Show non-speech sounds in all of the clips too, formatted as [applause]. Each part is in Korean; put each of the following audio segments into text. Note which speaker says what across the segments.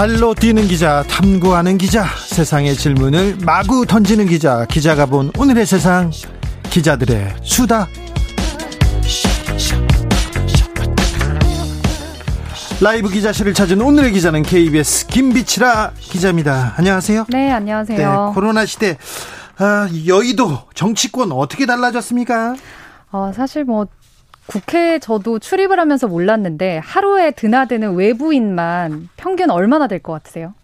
Speaker 1: 발로 뛰는 기자, 탐구하는 기자, 세상의 질문을 마구 던지는 기자, 기자가 본 오늘의 세상, 기자들의 수다. 라이브 기자실을 찾은 오늘의 기자는 KBS 김비치라 기자입니다. 안녕하세요.
Speaker 2: 네, 안녕하세요.
Speaker 1: 네, 코로나 시대 아, 여의도 정치권 어떻게 달라졌습니까?
Speaker 2: 어, 사실 뭐 국회에 저도 출입을 하면서 몰랐는데 하루에 드나드는 외부인만 평균 얼마나 될 것 같으세요?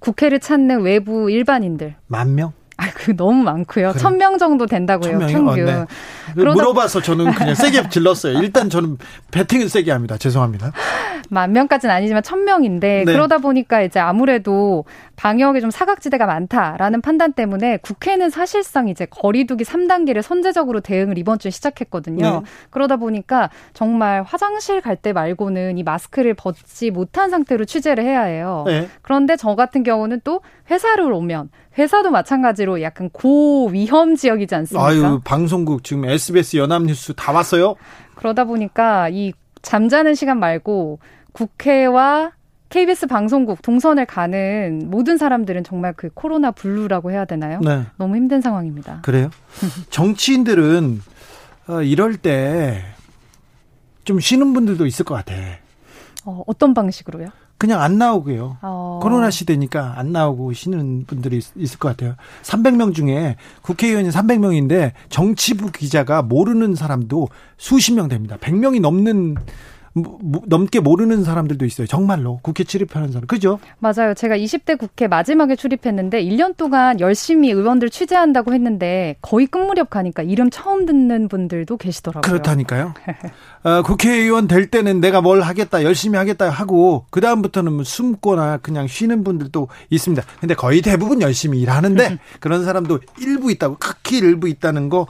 Speaker 2: 국회를 찾는 외부 일반인들.
Speaker 1: 만 명?
Speaker 2: 아, 그 너무 많고요. 천명 정도 된다고요, 평균. 어, 네.
Speaker 1: 물어봐서 저는 그냥 [laughs] 세게 질렀어요. 일단 저는 배팅은 세게 합니다. 죄송합니다.
Speaker 2: 만 명까지는 아니지만 천 명인데 네. 그러다 보니까 이제 아무래도 방역에 좀 사각지대가 많다라는 판단 때문에 국회는 사실상 이제 거리두기 3단계를 선제적으로 대응을 이번 주에 시작했거든요. 네. 그러다 보니까 정말 화장실 갈 때 말고는 이 마스크를 벗지 못한 상태로 취재를 해야 해요. 네. 그런데 저 같은 경우는 또 회사를 오면 회사도 마찬가지로 약간 고위험 지역이지 않습니까?
Speaker 1: 아유, 방송국 지금 SBS 연합뉴스 다 왔어요?
Speaker 2: 그러다 보니까 이 잠자는 시간 말고 국회와 KBS 방송국 동선을 가는 모든 사람들은 정말 그 코로나 블루라고 해야 되나요? 네. 너무 힘든 상황입니다.
Speaker 1: 그래요? [laughs] 정치인들은 어, 이럴 때 좀 쉬는 분들도 있을 것 같아.
Speaker 2: 어, 어떤 방식으로요?
Speaker 1: 그냥 안 나오고요. 어. 코로나 시대니까 안 나오고 쉬는 분들이 있, 을것 같아요. 300명 중에 국회의원이 300명인데 정치부 기자가 모르는 사람도 수십 명 됩니다. 100명이 넘는 넘게 모르는 사람들도 있어요. 정말로 국회 출입하는 사람. 그죠?
Speaker 2: 맞아요. 제가 20대 국회 마지막에 출입했는데 1년 동안 열심히 의원들 취재한다고 했는데 거의 끝 무렵 가니까 이름 처음 듣는 분들도 계시더라고요.
Speaker 1: 그렇다니까요. [laughs] 어, 국회의원 될 때는 내가 뭘 하겠다, 열심히 하겠다 하고 그 다음부터는 뭐 숨거나 그냥 쉬는 분들도 있습니다. 근데 거의 대부분 열심히 일하는데 [laughs] 그런 사람도 일부 있다고 극히 일부 있다는 거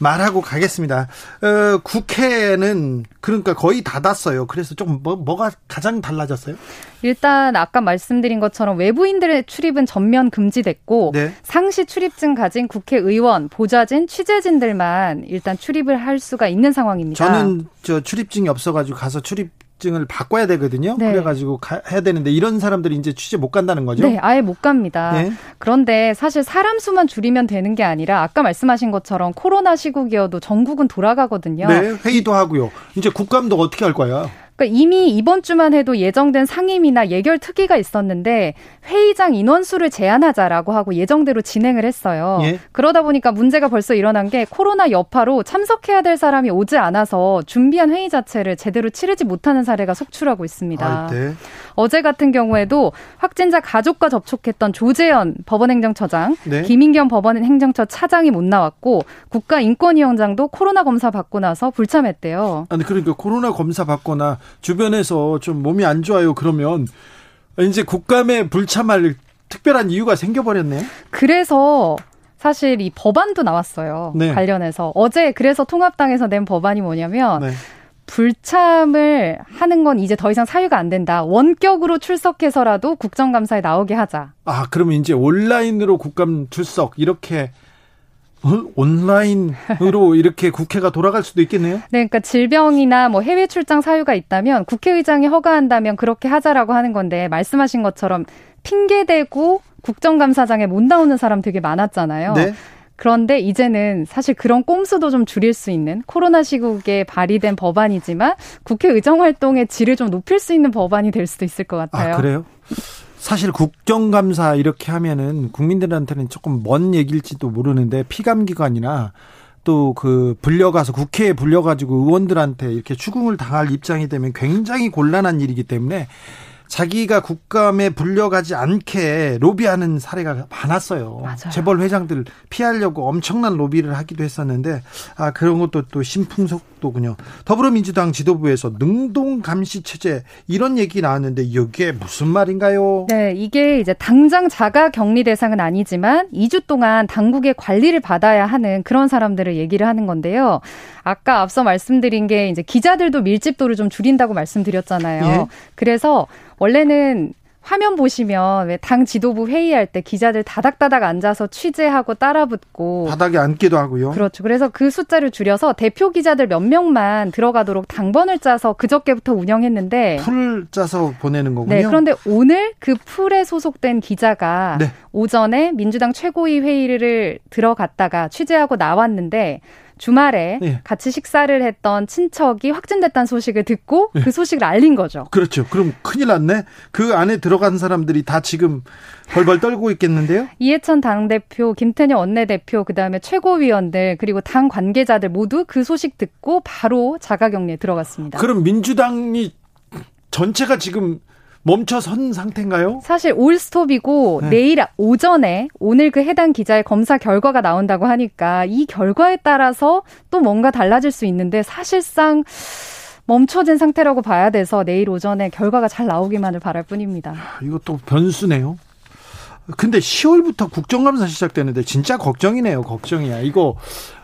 Speaker 1: 말하고 가겠습니다. 어, 국회는 그러니까 거의 닫았어요. 그래서 조금 뭐, 뭐가 가장 달라졌어요?
Speaker 2: 일단 아까 말씀드린 것처럼 외부인들의 출입은 전면 금지됐고 네. 상시 출입증 가진 국회의원, 보좌진, 취재진들만 일단 출입을 할 수가 있는 상황입니다.
Speaker 1: 저는 저 출입증이 없어가지고 가서 출입 증을 바꿔야 되거든요. 네. 그래가지고 가, 해야 되는데 이런 사람들이 이제 취재 못 간다는 거죠?
Speaker 2: 네, 아예 못 갑니다. 네. 그런데 사실 사람 수만 줄이면 되는 게 아니라 아까 말씀하신 것처럼 코로나 시국이어도 전국은 돌아가거든요.
Speaker 1: 네, 회의도 하고요. 이제 국감도 어떻게 할 거야?
Speaker 2: 그러니까 이미 이번 주만 해도 예정된 상임이나 예결 특위가 있었는데 회의장 인원수를 제한하자라고 하고 예정대로 진행을 했어요. 예? 그러다 보니까 문제가 벌써 일어난 게 코로나 여파로 참석해야 될 사람이 오지 않아서 준비한 회의 자체를 제대로 치르지 못하는 사례가 속출하고 있습니다. 아, 네. 어제 같은 경우에도 확진자 가족과 접촉했던 조재현 법원행정처장, 네? 김인경 법원행정처 차장이 못 나왔고 국가인권위원장도 코로나 검사 받고 나서 불참했대요.
Speaker 1: 아니 그러니까 코로나 검사 받거나 주변에서 좀 몸이 안 좋아요 그러면 이제 국감에 불참할 특별한 이유가 생겨버렸네요.
Speaker 2: 그래서 사실 이 법안도 나왔어요. 네. 관련해서 어제 그래서 통합당에서 낸 법안이 뭐냐면 네. 불참을 하는 건 이제 더 이상 사유가 안 된다. 원격으로 출석해서라도 국정감사에 나오게 하자.
Speaker 1: 아, 그러면 이제 온라인으로 국감 출석 이렇게 온라인으로 [laughs] 이렇게 국회가 돌아갈 수도 있겠네요. 네,
Speaker 2: 그러니까 질병이나 뭐 해외 출장 사유가 있다면 국회의장이 허가한다면 그렇게 하자라고 하는 건데 말씀하신 것처럼 핑계 대고 국정감사장에 못 나오는 사람 되게 많았잖아요. 네. 그런데 이제는 사실 그런 꼼수도 좀 줄일 수 있는 코로나 시국에 발의된 법안이지만 국회 의정 활동의 질을 좀 높일 수 있는 법안이 될 수도 있을 것 같아요.
Speaker 1: 아, 그래요? 사실 국정감사 이렇게 하면은 국민들한테는 조금 먼 얘기일지도 모르는데 피감기관이나 또 그 불려가서 국회에 불려가지고 의원들한테 이렇게 추궁을 당할 입장이 되면 굉장히 곤란한 일이기 때문에 자기가 국감에 불려가지 않게 로비하는 사례가 많았어요. 맞아요. 재벌 회장들 피하려고 엄청난 로비를 하기도 했었는데 아 그런 것도 또 심풍속 속도군요. 더불어민주당 지도부에서 능동 감시 체제 이런 얘기 나왔는데 이게 무슨 말인가요?
Speaker 2: 네, 이게 이제 당장 자가 격리 대상은 아니지만 2주 동안 당국의 관리를 받아야 하는 그런 사람들을 얘기를 하는 건데요. 아까 앞서 말씀드린 게 이제 기자들도 밀집도를 좀 줄인다고 말씀드렸잖아요. 예? 그래서 원래는 화면 보시면 왜 당 지도부 회의할 때 기자들 다닥다닥 앉아서 취재하고 따라붙고
Speaker 1: 바닥에 앉기도 하고요.
Speaker 2: 그렇죠. 그래서 그 숫자를 줄여서 대표 기자들 몇 명만 들어가도록 당번을 짜서 그저께부터 운영했는데
Speaker 1: 풀 짜서 보내는 거군요.
Speaker 2: 네. 그런데 오늘 그 풀에 소속된 기자가 네. 오전에 민주당 최고위 회의를 들어갔다가 취재하고 나왔는데 주말에 네. 같이 식사를 했던 친척이 확진됐다는 소식을 듣고 네. 그 소식을 알린 거죠.
Speaker 1: 그렇죠. 그럼 큰일 났네. 그 안에 들어간 사람들이 다 지금 벌벌 떨고 있겠는데요.
Speaker 2: 이해찬 당대표, 김태년 원내대표, 그다음에 최고위원들 그리고 당 관계자들 모두 그 소식 듣고 바로 자가격리에 들어갔습니다.
Speaker 1: 그럼 민주당이 전체가 지금 멈춰선 상태인가요?
Speaker 2: 사실 올스톱이고 네. 내일 오전에 오늘 그 해당 기자의 검사 결과가 나온다고 하니까 이 결과에 따라서 또 뭔가 달라질 수 있는데 사실상 멈춰진 상태라고 봐야 돼서 내일 오전에 결과가 잘 나오기만을 바랄 뿐입니다.
Speaker 1: 이것도 변수네요. 근데 10월부터 국정감사 시작되는데 진짜 걱정이네요. 걱정이야. 이거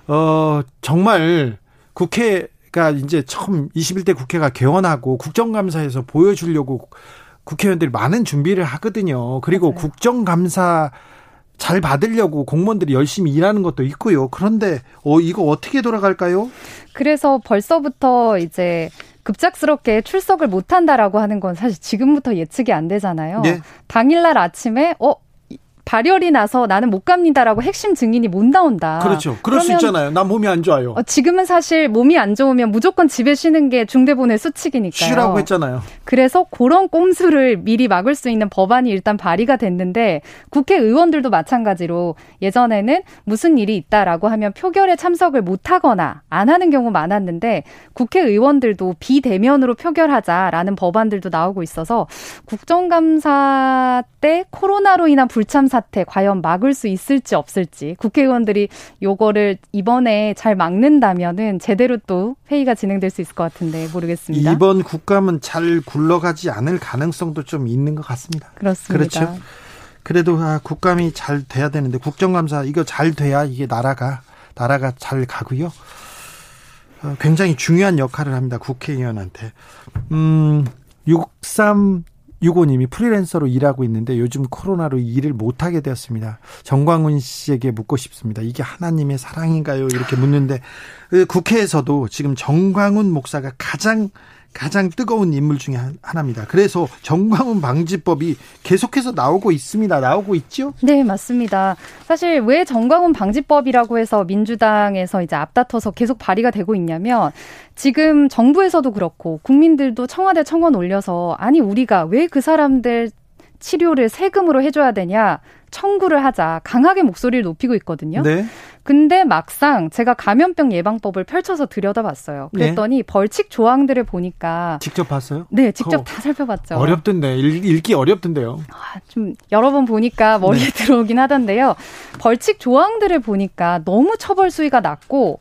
Speaker 1: 어 정말 국회가 이제 처음 21대 국회가 개원하고 국정감사에서 보여주려고 국회의원들이 많은 준비를 하거든요. 그리고 맞아요. 국정감사 잘 받으려고 공무원들이 열심히 일하는 것도 있고요. 그런데 어 이거 어떻게 돌아갈까요?
Speaker 2: 그래서 벌써부터 이제 급작스럽게 출석을 못 한다라고 하는 건 사실 지금부터 예측이 안 되잖아요. 네. 당일날 아침에 어 발열이 나서 나는 못 갑니다라고 핵심 증인이 못 나온다.
Speaker 1: 그렇죠. 그럴 수 있잖아요. 나 몸이 안 좋아요.
Speaker 2: 어, 지금은 사실 몸이 안 좋으면 무조건 집에 쉬는 게 중대본의 수칙이니까요.
Speaker 1: 쉬라고 했잖아요.
Speaker 2: 그래서 그런 꼼수를 미리 막을 수 있는 법안이 일단 발의가 됐는데 국회의원들도 마찬가지로 예전에는 무슨 일이 있다라고 하면 표결에 참석을 못 하거나 안 하는 경우 많았는데 국회의원들도 비대면으로 표결하자라는 법안들도 나오고 있어서 국정감사 때 코로나로 인한 불참 사태 과연 막을 수 있을지 없을지 국회의원들이 요거를 이번에 잘 막는다면은 제대로 또 회의가 진행될 수 있을 것 같은데 모르겠습니다.
Speaker 1: 이번 국감은 잘 굴러가지 않을 가능성도 좀 있는 것 같습니다.
Speaker 2: 그렇습니다.
Speaker 1: 그렇죠. 그래도 아, 국감이 잘 돼야 되는데 국정감사 이거 잘 돼야 이게 나라가 나라가 잘 가고요. 어, 굉장히 중요한 역할을 합니다. 국회의원한테. 음, 63 유고님이 프리랜서로 일하고 있는데 요즘 코로나로 일을 못하게 되었습니다. 정광훈 씨에게 묻고 싶습니다. 이게 하나님의 사랑인가요? 이렇게 묻는데 그 국회에서도 지금 정광훈 목사가 가장 가장 뜨거운 인물 중에 하나입니다. 그래서 정광훈 방지법이 계속해서 나오고 있습니다. 나오고 있죠?
Speaker 2: 네, 맞습니다. 사실 왜 정광훈 방지법이라고 해서 민주당에서 이제 앞다퉈서 계속 발의가 되고 있냐면 지금 정부에서도 그렇고 국민들도 청와대 청원 올려서 아니 우리가 왜 그 사람들 치료를 세금으로 해줘야 되냐 청구를 하자 강하게 목소리를 높이고 있거든요. 네. 근데 막상 제가 감염병 예방법을 펼쳐서 들여다봤어요. 네. 그랬더니 네. 벌칙 조항들을 보니까
Speaker 1: 직접 봤어요?
Speaker 2: 네, 직접 다 살펴봤죠.
Speaker 1: 어렵던데 읽, 기 어렵던데요.
Speaker 2: 아, 좀 여러 번 보니까 머리에 네. [laughs] 들어오긴 하던데요. 벌칙 조항들을 보니까 너무 처벌 수위가 낮고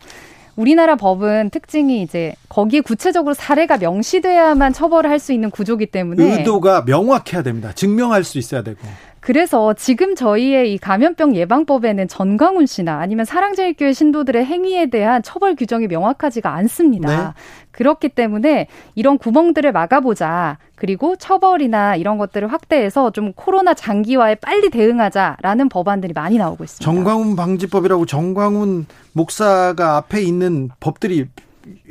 Speaker 2: 우리나라 법은 특징이 이제 거기에 구체적으로 사례가 명시돼야만 처벌을 할 수 있는 구조기 때문에
Speaker 1: 의도가 명확해야 됩니다. 증명할 수 있어야 되고.
Speaker 2: 그래서 지금 저희의 이 감염병 예방법에는 전광훈 씨나 아니면 사랑제일교회 신도들의 행위에 대한 처벌 규정이 명확하지가 않습니다. 네. 그렇기 때문에 이런 구멍들을 막아보자. 그리고 처벌이나 이런 것들을 확대해서 좀 코로나 장기화에 빨리 대응하자라는 법안들이 많이 나오고 있습니다.
Speaker 1: 정광훈 방지법이라고 정광훈 목사가 앞에 있는 법들이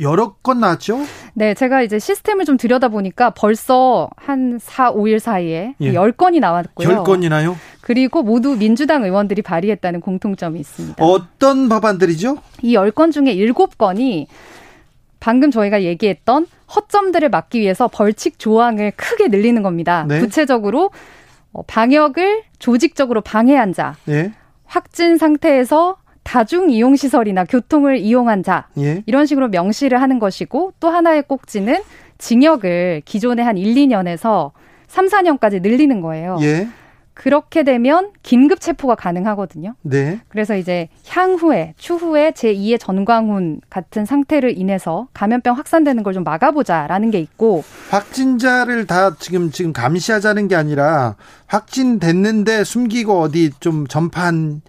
Speaker 1: 여러 건 나왔죠?
Speaker 2: 네, 제가 이제 시스템을 좀 들여다보니까 벌써 한 4, 5일 사이에 예. 10건이 나왔고요.
Speaker 1: 10건이나요?
Speaker 2: 그리고 모두 민주당 의원들이 발의했다는 공통점이 있습니다.
Speaker 1: 어떤 법안들이죠?
Speaker 2: 이 10건 중에 7건이 방금 저희가 얘기했던 허점들을 막기 위해서 벌칙 조항을 크게 늘리는 겁니다. 네. 구체적으로 어, 방역을 조직적으로 방해한 자, 네. 확진 상태에서 다중 이용 시설이나 교통을 이용한 자 예. 이런 식으로 명시를 하는 것이고 또 하나의 꼭지는 징역을 기존의 한 1, 2년에서 3, 4년까지 늘리는 거예요. 예. 그렇게 되면 긴급 체포가 가능하거든요.
Speaker 1: 네.
Speaker 2: 그래서 이제 향후에 추후에 제2의 전광훈 같은 상태를 인해서 감염병 확산되는 걸 좀 막아보자라는 게 있고
Speaker 1: 확진자를 다 지금 지금 감시하자는 게 아니라 확진됐는데 숨기고 어디 좀 전파한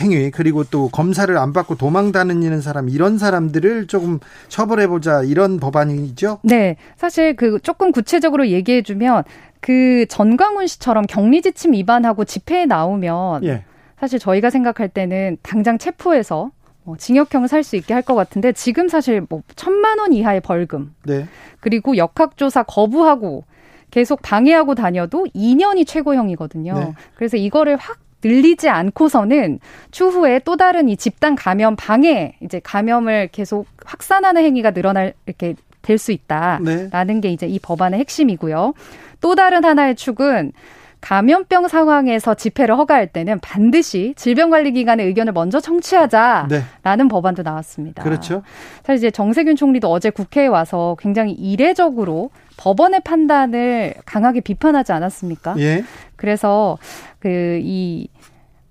Speaker 1: 행위 그리고 또 검사를 안 받고 도망 다니는 사람 이런 사람들을 조금 처벌해 보자 이런 법안이죠.
Speaker 2: 네. 사실 그 조금 구체적으로 얘기해 주면 그 전광훈 씨처럼 격리 지침 위반하고 집회에 나오면 예. 사실 저희가 생각할 때는 당장 체포해서 뭐 징역형을 살 수 있게 할 것 같은데 지금 사실 뭐 천만 원 이하의 벌금 네. 그리고 역학조사 거부하고 계속 방해하고 다녀도 2년이 최고형이거든요. 네. 그래서 이거를 확 늘리지 않고서는 추후에 또 다른 이 집단 감염 방해 이제 감염을 계속 확산하는 행위가 늘어날 이렇게 될 수 있다라는 네. 게 이제 이 법안의 핵심이고요. 또 다른 하나의 축은 감염병 상황에서 집회를 허가할 때는 반드시 질병관리기관의 의견을 먼저 청취하자라는 네. 법안도 나왔습니다.
Speaker 1: 그렇죠.
Speaker 2: 사실 이제 정세균 총리도 어제 국회에 와서 굉장히 이례적으로 법원의 판단을 강하게 비판하지 않았습니까? 예. 그래서 그이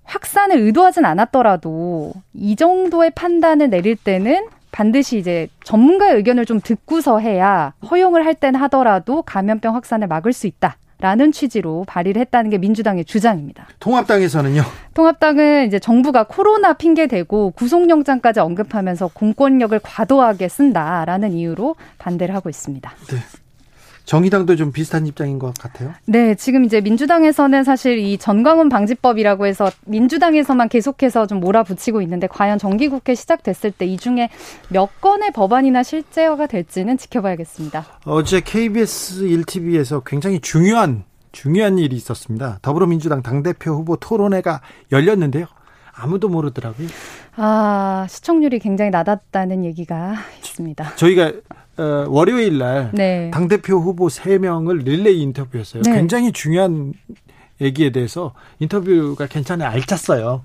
Speaker 2: 확산을 의도하진 않았더라도 이 정도의 판단을 내릴 때는 반드시 이제 전문가의 의견을 좀 듣고서 해야 허용을 할 땐 하더라도 감염병 확산을 막을 수 있다. 라는 취지로 발의를 했다는 게 민주당의 주장입니다.
Speaker 1: 통합당에서는요?
Speaker 2: 통합당은 이제 정부가 코로나 핑계 대고 구속영장까지 언급하면서 공권력을 과도하게 쓴다라는 이유로 반대를 하고 있습니다. 네.
Speaker 1: 정의당도 좀 비슷한 입장인 것 같아요.
Speaker 2: 네, 지금 이제 민주당에서는 사실 이 전광훈 방지법이라고 해서 민주당에서만 계속해서 좀 몰아붙이고 있는데 과연 정기국회 시작됐을 때 이 중에 몇 건의 법안이나 실제화가 될지는 지켜봐야겠습니다.
Speaker 1: 어제 KBS 1TV에서 굉장히 중요한 중요한 일이 있었습니다. 더불어민주당 당대표 후보 토론회가 열렸는데요. 아무도 모르더라고요.
Speaker 2: 아, 시청률이 굉장히 낮았다는 얘기가 있습니다.
Speaker 1: 저희가 어, 월요일 날 네. 당대표 후보 3명을 릴레이 인터뷰했어요. 네. 굉장히 중요한 얘기에 대해서 인터뷰가 괜찮아요. 알찼어요.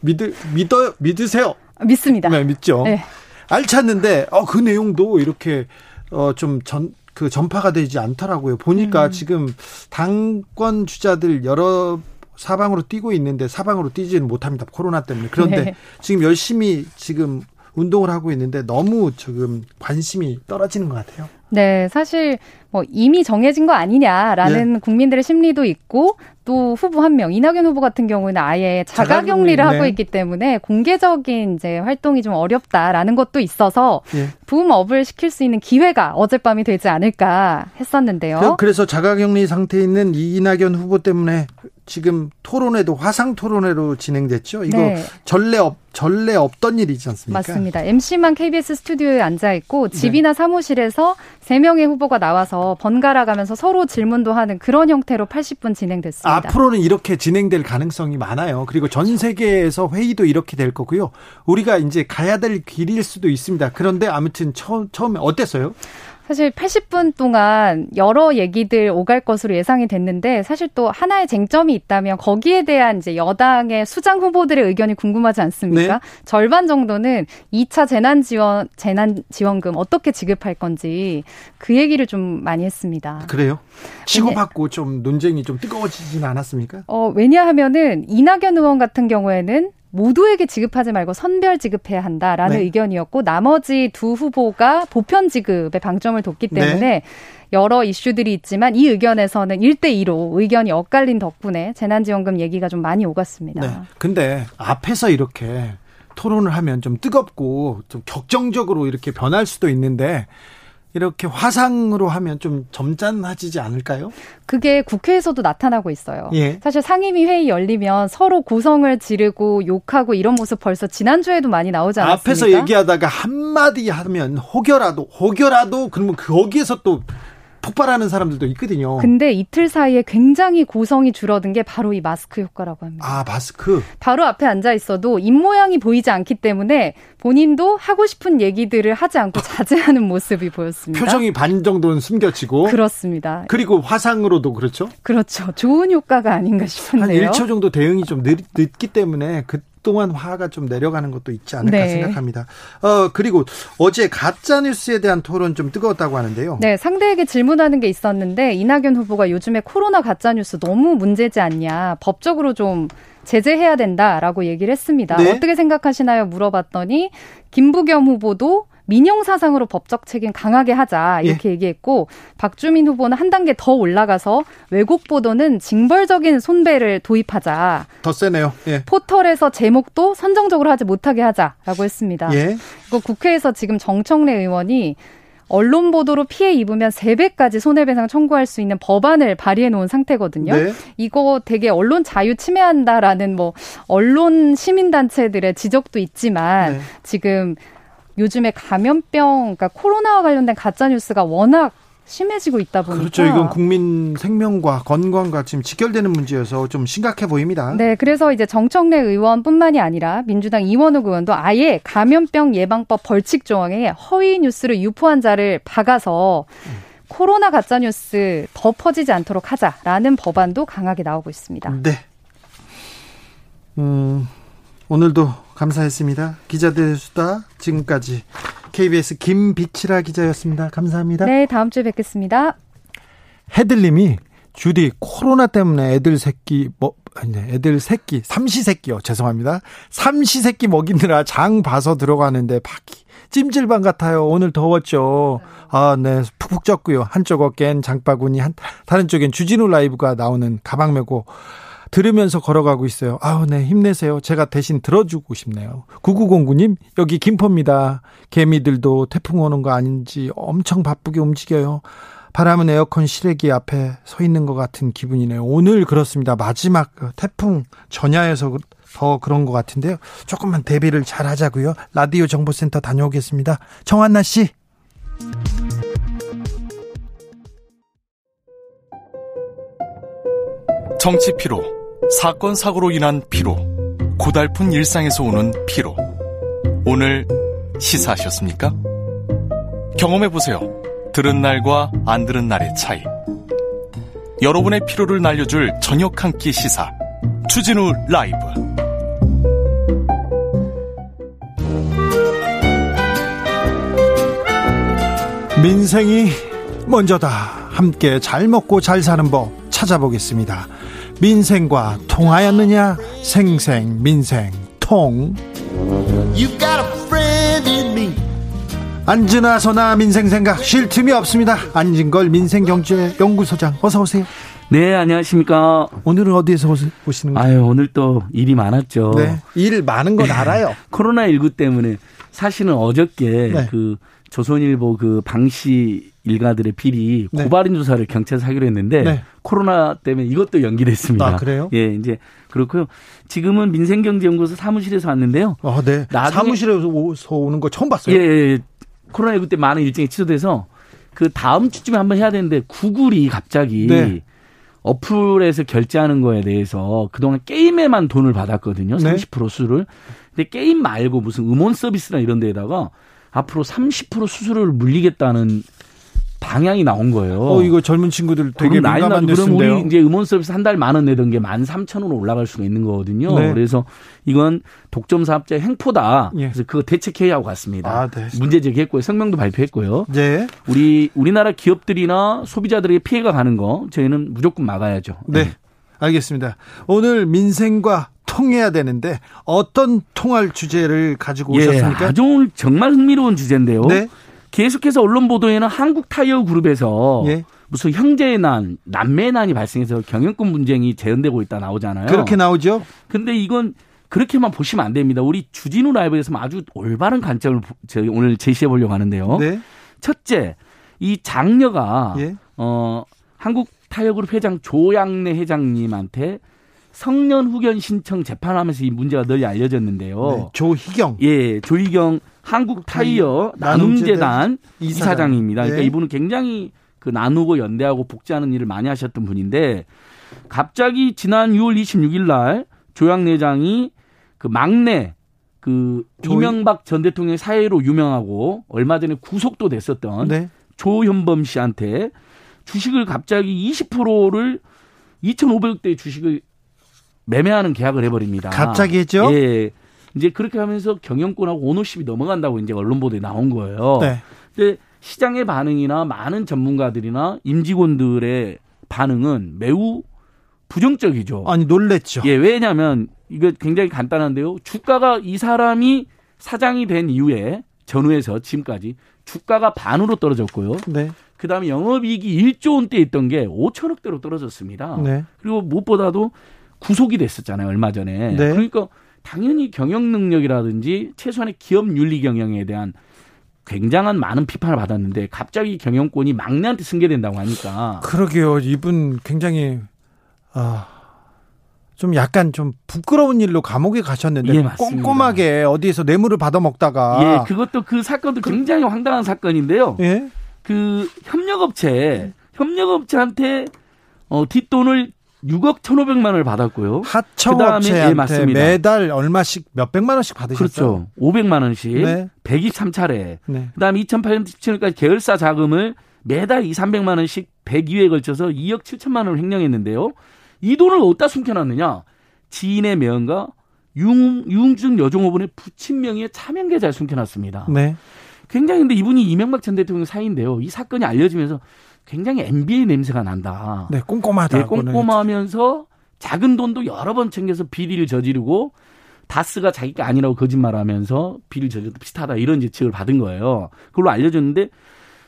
Speaker 1: 믿으, 믿어, 믿으세요.
Speaker 2: 믿습니다.
Speaker 1: 네, 믿죠. 네. 알찼는데, 어, 그 내용도 이렇게, 어, 좀 전, 그 전파가 되지 않더라고요. 보니까 음. 지금 당권 주자들 여러 사방으로 뛰고 있는데 사방으로 뛰지는 못합니다. 코로나 때문에. 그런데 네. 지금 열심히 지금 운동을 하고 있는데 너무 지금 관심이 떨어지는 것 같아요.
Speaker 2: 네, 사실 뭐 이미 정해진 거 아니냐라는 네. 국민들의 심리도 있고 또 후보 한 명, 이낙연 후보 같은 경우는 아예 자가격리를 자가 하고 네. 있기 때문에 공개적인 이제 활동이 좀 어렵다라는 것도 있어서 네. 붐업을 시킬 수 있는 기회가 어젯밤이 되지 않을까 했었는데요.
Speaker 1: 그래서 자가격리 상태에 있는 이낙연 후보 때문에 지금 토론회도 화상 토론회로 진행됐죠. 이거 네. 전례 없 전례 없던 일이지 않습니까?
Speaker 2: 맞습니다. MC만 KBS 스튜디오에 앉아 있고 집이나 네. 사무실에서 세 명의 후보가 나와서 번갈아 가면서 서로 질문도 하는 그런 형태로 80분 진행됐습니다.
Speaker 1: 앞으로는 이렇게 진행될 가능성이 많아요. 그리고 전 세계에서 회의도 이렇게 될 거고요. 우리가 이제 가야 될 길일 수도 있습니다. 그런데 아무튼 처음 처음에 어땠어요?
Speaker 2: 사실 80분 동안 여러 얘기들 오갈 것으로 예상이 됐는데 사실 또 하나의 쟁점이 있다면 거기에 대한 이제 여당의 수장 후보들의 의견이 궁금하지 않습니까? 네. 절반 정도는 2차 재난 지원 재난 지원금 어떻게 지급할 건지 그 얘기를 좀 많이 했습니다.
Speaker 1: 그래요? 치고받고 좀 논쟁이 좀 뜨거워지지는 않았습니까?
Speaker 2: 어, 왜냐하면은 이낙연 의원 같은 경우에는 모두에게 지급하지 말고 선별 지급해야 한다라는 네. 의견이었고 나머지 두 후보가 보편 지급에 방점을 뒀기 때문에 네. 여러 이슈들이 있지만 이 의견에서는 1대2로 의견이 엇갈린 덕분에 재난지원금 얘기가 좀 많이 오갔습니다. 네.
Speaker 1: 근데 앞에서 이렇게 토론을 하면 좀 뜨겁고 좀 격정적으로 이렇게 변할 수도 있는데 이렇게 화상으로 하면 좀 점잖아지지 않을까요?
Speaker 2: 그게 국회에서도 나타나고 있어요. 예. 사실 상임위 회의 열리면 서로 고성을 지르고 욕하고 이런 모습 벌써 지난주에도 많이 나오지 않았습니까?
Speaker 1: 앞에서 얘기하다가 한마디 하면 혹여라도 혹여라도 그러면 거기에서 또 폭발하는 사람들도 있거든요.
Speaker 2: 근데 이틀 사이에 굉장히 고성이 줄어든 게 바로 이 마스크 효과라고 합니다.
Speaker 1: 아, 마스크?
Speaker 2: 바로 앞에 앉아 있어도 입모양이 보이지 않기 때문에 본인도 하고 싶은 얘기들을 하지 않고 자제하는 [laughs] 모습이 보였습니다.
Speaker 1: 표정이 반 정도는 숨겨지고.
Speaker 2: 그렇습니다.
Speaker 1: 그리고 화상으로도 그렇죠?
Speaker 2: 그렇죠. 좋은 효과가 아닌가 싶은데요.
Speaker 1: 한 1초 정도 대응이 좀 늦, 늦기 때문에 그 동안 화가 좀 내려가는 것도 있지 않을까 네. 생각합니다. 어, 그리고 어제 가짜 뉴스에 대한 토론 좀 뜨거웠다고 하는데요.
Speaker 2: 네, 상대에게 질문하는 게 있었는데 이낙연 후보가 요즘에 코로나 가짜 뉴스 너무 문제지 않냐. 법적으로 좀 제재해야 된다라고 얘기를 했습니다. 네? 어떻게 생각하시나요? 물어봤더니 김부겸 후보도 민영 사상으로 법적 책임 강하게 하자 이렇게 예. 얘기했고 박주민 후보는 한 단계 더 올라가서 왜곡 보도는 징벌적인 손배를 도입하자.
Speaker 1: 더 세네요. 예.
Speaker 2: 포털에서 제목도 선정적으로 하지 못하게 하자라고 했습니다. 예. 그 국회에서 지금 정청래 의원이 언론 보도로 피해 입으면 3배까지 손해배상 청구할 수 있는 법안을 발의해 놓은 상태거든요. 네. 이거 되게 언론 자유 침해한다라는 뭐 언론 시민단체들의 지적도 있지만 네. 지금 요즘에 감염병, 그러니까 코로나와 관련된 가짜 뉴스가 워낙 심해지고 있다 보니까
Speaker 1: 그렇죠. 이건 국민 생명과 건강과 지금 직결되는 문제여서 좀 심각해 보입니다.
Speaker 2: 네, 그래서 이제 정청래 의원뿐만이 아니라 민주당 이원욱 의원도 아예 감염병 예방법 벌칙 조항에 허위 뉴스를 유포한 자를 박아서 코로나 가짜 뉴스 더 퍼지지 않도록 하자라는 법안도 강하게 나오고 있습니다.
Speaker 1: 네. 음, 오늘도 감사했습니다. 기자들 수다 지금까지 KBS 김비치라 기자였습니다. 감사합니다.
Speaker 2: 네, 다음 주에 뵙겠습니다.
Speaker 1: 헤들님이 주디 코로나 때문에 애들 새끼 뭐 아니 애들 새끼 삼시 새끼요 죄송합니다 삼시 새끼 먹이느라 장 봐서 들어가는데 바퀴 찜질방 같아요 오늘 더웠죠 아네 푹푹 쪘고요 한쪽 어깨엔 장바구니 한 다른 쪽엔 주진우 라이브가 나오는 가방 메고 들으면서 걸어가고 있어요. 아우, 네, 힘내세요. 제가 대신 들어주고 싶네요. 9909님, 여기 김포입니다. 개미들도 태풍 오는 거 아닌지 엄청 바쁘게 움직여요. 바람은 에어컨 실외기 앞에 서 있는 것 같은 기분이네요. 오늘 그렇습니다. 마지막 태풍 전야에서 더 그런 것 같은데요. 조금만 대비를 잘 하자고요. 라디오 정보센터 다녀오겠습니다. 정한나 씨.
Speaker 3: 정치 피로, 사건 사고로 인한 피로, 고달픈 일상에서 오는 피로. 오늘 시사하셨습니까? 경험해 보세요. 들은 날과 안 들은 날의 차이. 여러분의 피로를 날려줄 저녁 한 끼 시사. 추진우 라이브.
Speaker 1: 민생이 먼저다. 함께 잘 먹고 잘 사는 법 찾아보겠습니다. 민생과 통하였느냐? 생생 민생 통. 안진아 선아 민생 생각 쉴 틈이 없습니다. 안진걸 민생경제연구소장 어서 오세요.
Speaker 4: 네, 안녕하십니까.
Speaker 1: 오늘은 어디에서 오시는 거예요?
Speaker 4: 아유, 오늘 또 일이 많았죠. 네,
Speaker 1: 일 많은 건 알아요. [laughs]
Speaker 4: 코로나19 때문에 사실은 어저께 네. 그 조선일보 그 방시 일가들의 비리 네. 고발인 조사를 경찰에서 하기로 했는데 네. 코로나 때문에 이것도 연기됐습니다.
Speaker 1: 아, 그래요?
Speaker 4: 예, 이제 그렇고요. 지금은 민생경제연구소 사무실에서 왔는데요.
Speaker 1: 아, 네. 사무실에서 오는 거 처음 봤어요.
Speaker 4: 예, 예, 예. 코로나19 때 많은 일정이 취소돼서 그 다음 주쯤에 한번 해야 되는데 구글이 갑자기 네. 어플에서 결제하는 거에 대해서 그동안 게임에만 돈을 받았거든요. 30% 수를. 근데 게임 말고 무슨 음원 서비스나 이런 데에다가 앞으로 30% 수수료를 물리겠다는 방향이 나온 거예요.
Speaker 1: 어, 이거 젊은 친구들 되게 민감한
Speaker 4: 그럼 우리 이제 음원 서비스 한 달 만 원 내던 게 만 삼천 원으로 올라갈 수가 있는 거거든요. 네. 그래서 이건 독점 사업자의 횡포다. 예. 그래서 그거 대책회의 하고 갔습니다. 아, 네. 문제 제기했고요. 성명도 발표했고요. 네. 우리 우리나라 기업들이나 소비자들에게 피해가 가는 거 저희는 무조건 막아야죠.
Speaker 1: 네. 네. 알겠습니다. 오늘 민생과 통해야 되는데 어떤 통할 주제를 가지고 예, 오셨습니까?
Speaker 4: 예, 아주 정말 흥미로운 주제인데요. 네. 계속해서 언론 보도에는 한국 타이어 그룹에서 예. 무슨 형제의 난, 남매의 난이 발생해서 경영권 분쟁이 재현되고 있다 나오잖아요.
Speaker 1: 그렇게 나오죠.
Speaker 4: 근데 이건 그렇게만 보시면 안 됩니다. 우리 주진우 라이브에서 아주 올바른 관점을 저희 오늘 제시해 보려고 하는데요. 네. 첫째, 이 장녀가 예. 어 한국 타이어그룹 회장 조양래 회장님한테 성년 후견 신청 재판하면서 이 문제가 널리 알려졌는데요. 네,
Speaker 1: 조희경.
Speaker 4: 예, 조희경 한국 타이어 나눔재단 이사장입니다. 그러니까 네. 이분은 굉장히 그 나누고 연대하고 복지하는 일을 많이 하셨던 분인데 갑자기 지난 6월 26일 날 조양 내장이 그 막내 그 조이... 이명박 전 대통령의 사회로 유명하고 얼마 전에 구속도 됐었던 네. 조현범 씨한테 주식을 갑자기 20%를 2,500대 주식을 매매하는 계약을 해버립니다.
Speaker 1: 갑자기 했죠?
Speaker 4: 예. 이제 그렇게 하면서 경영권하고 오너십이 넘어간다고 이제 언론 보도에 나온 거예요. 네. 근데 시장의 반응이나 많은 전문가들이나 임직원들의 반응은 매우 부정적이죠.
Speaker 1: 아니 놀랬죠.
Speaker 4: 예, 왜냐하면 이거 굉장히 간단한데요. 주가가 이 사람이 사장이 된 이후에 전후에서 지금까지 주가가 반으로 떨어졌고요. 네. 그다음에 영업이익이 1조 원대 있던 게 5천억대로 떨어졌습니다. 네. 그리고 무엇보다도 구속이 됐었잖아요 얼마 전에. 네. 그러니까 당연히 경영 능력이라든지 최소한의 기업 윤리 경영에 대한 굉장한 많은 비판을 받았는데 갑자기 경영권이 막내한테 승계된다고 하니까.
Speaker 1: 그러게요. 이분 굉장히 아. 좀 약간 좀 부끄러운 일로 감옥에 가셨는데 예, 꼼꼼하게 어디에서 뇌물을 받아 먹다가
Speaker 4: 예, 그것도 그 사건도 그, 굉장히 황당한 사건인데요. 예? 그 협력업체 협력업체한테 어 뒷돈을 6억 1,500만 원을 받았고요.
Speaker 1: 하청업체한테 예, 매달 얼마씩 몇 백만 원씩 받으셨죠?
Speaker 4: 그렇죠. 500만 원씩 네. 123차례. 네. 그다음에 2008년 17년까지 계열사 자금을 매달 2, 300만 원씩 102회에 걸쳐서 2억 7천만 원을 횡령했는데요. 이 돈을 어디다 숨겨놨느냐? 지인의 명과 융, 융증 여종업원의 부친 명의의 차명 계좌에 숨겨놨습니다. 네. 굉장히 근데 이분이 이명박 전 대통령 사이인데요. 이 사건이 알려지면서 굉장히 NBA 냄새가 난다.
Speaker 1: 네, 꼼꼼하다. 네,
Speaker 4: 꼼꼼하면서 작은 돈도 여러 번 챙겨서 비리를 저지르고 다스가 자기가 아니라고 거짓말하면서 비리를 저지르다 비슷하다 이런 지적을 받은 거예요. 그걸로 알려졌는데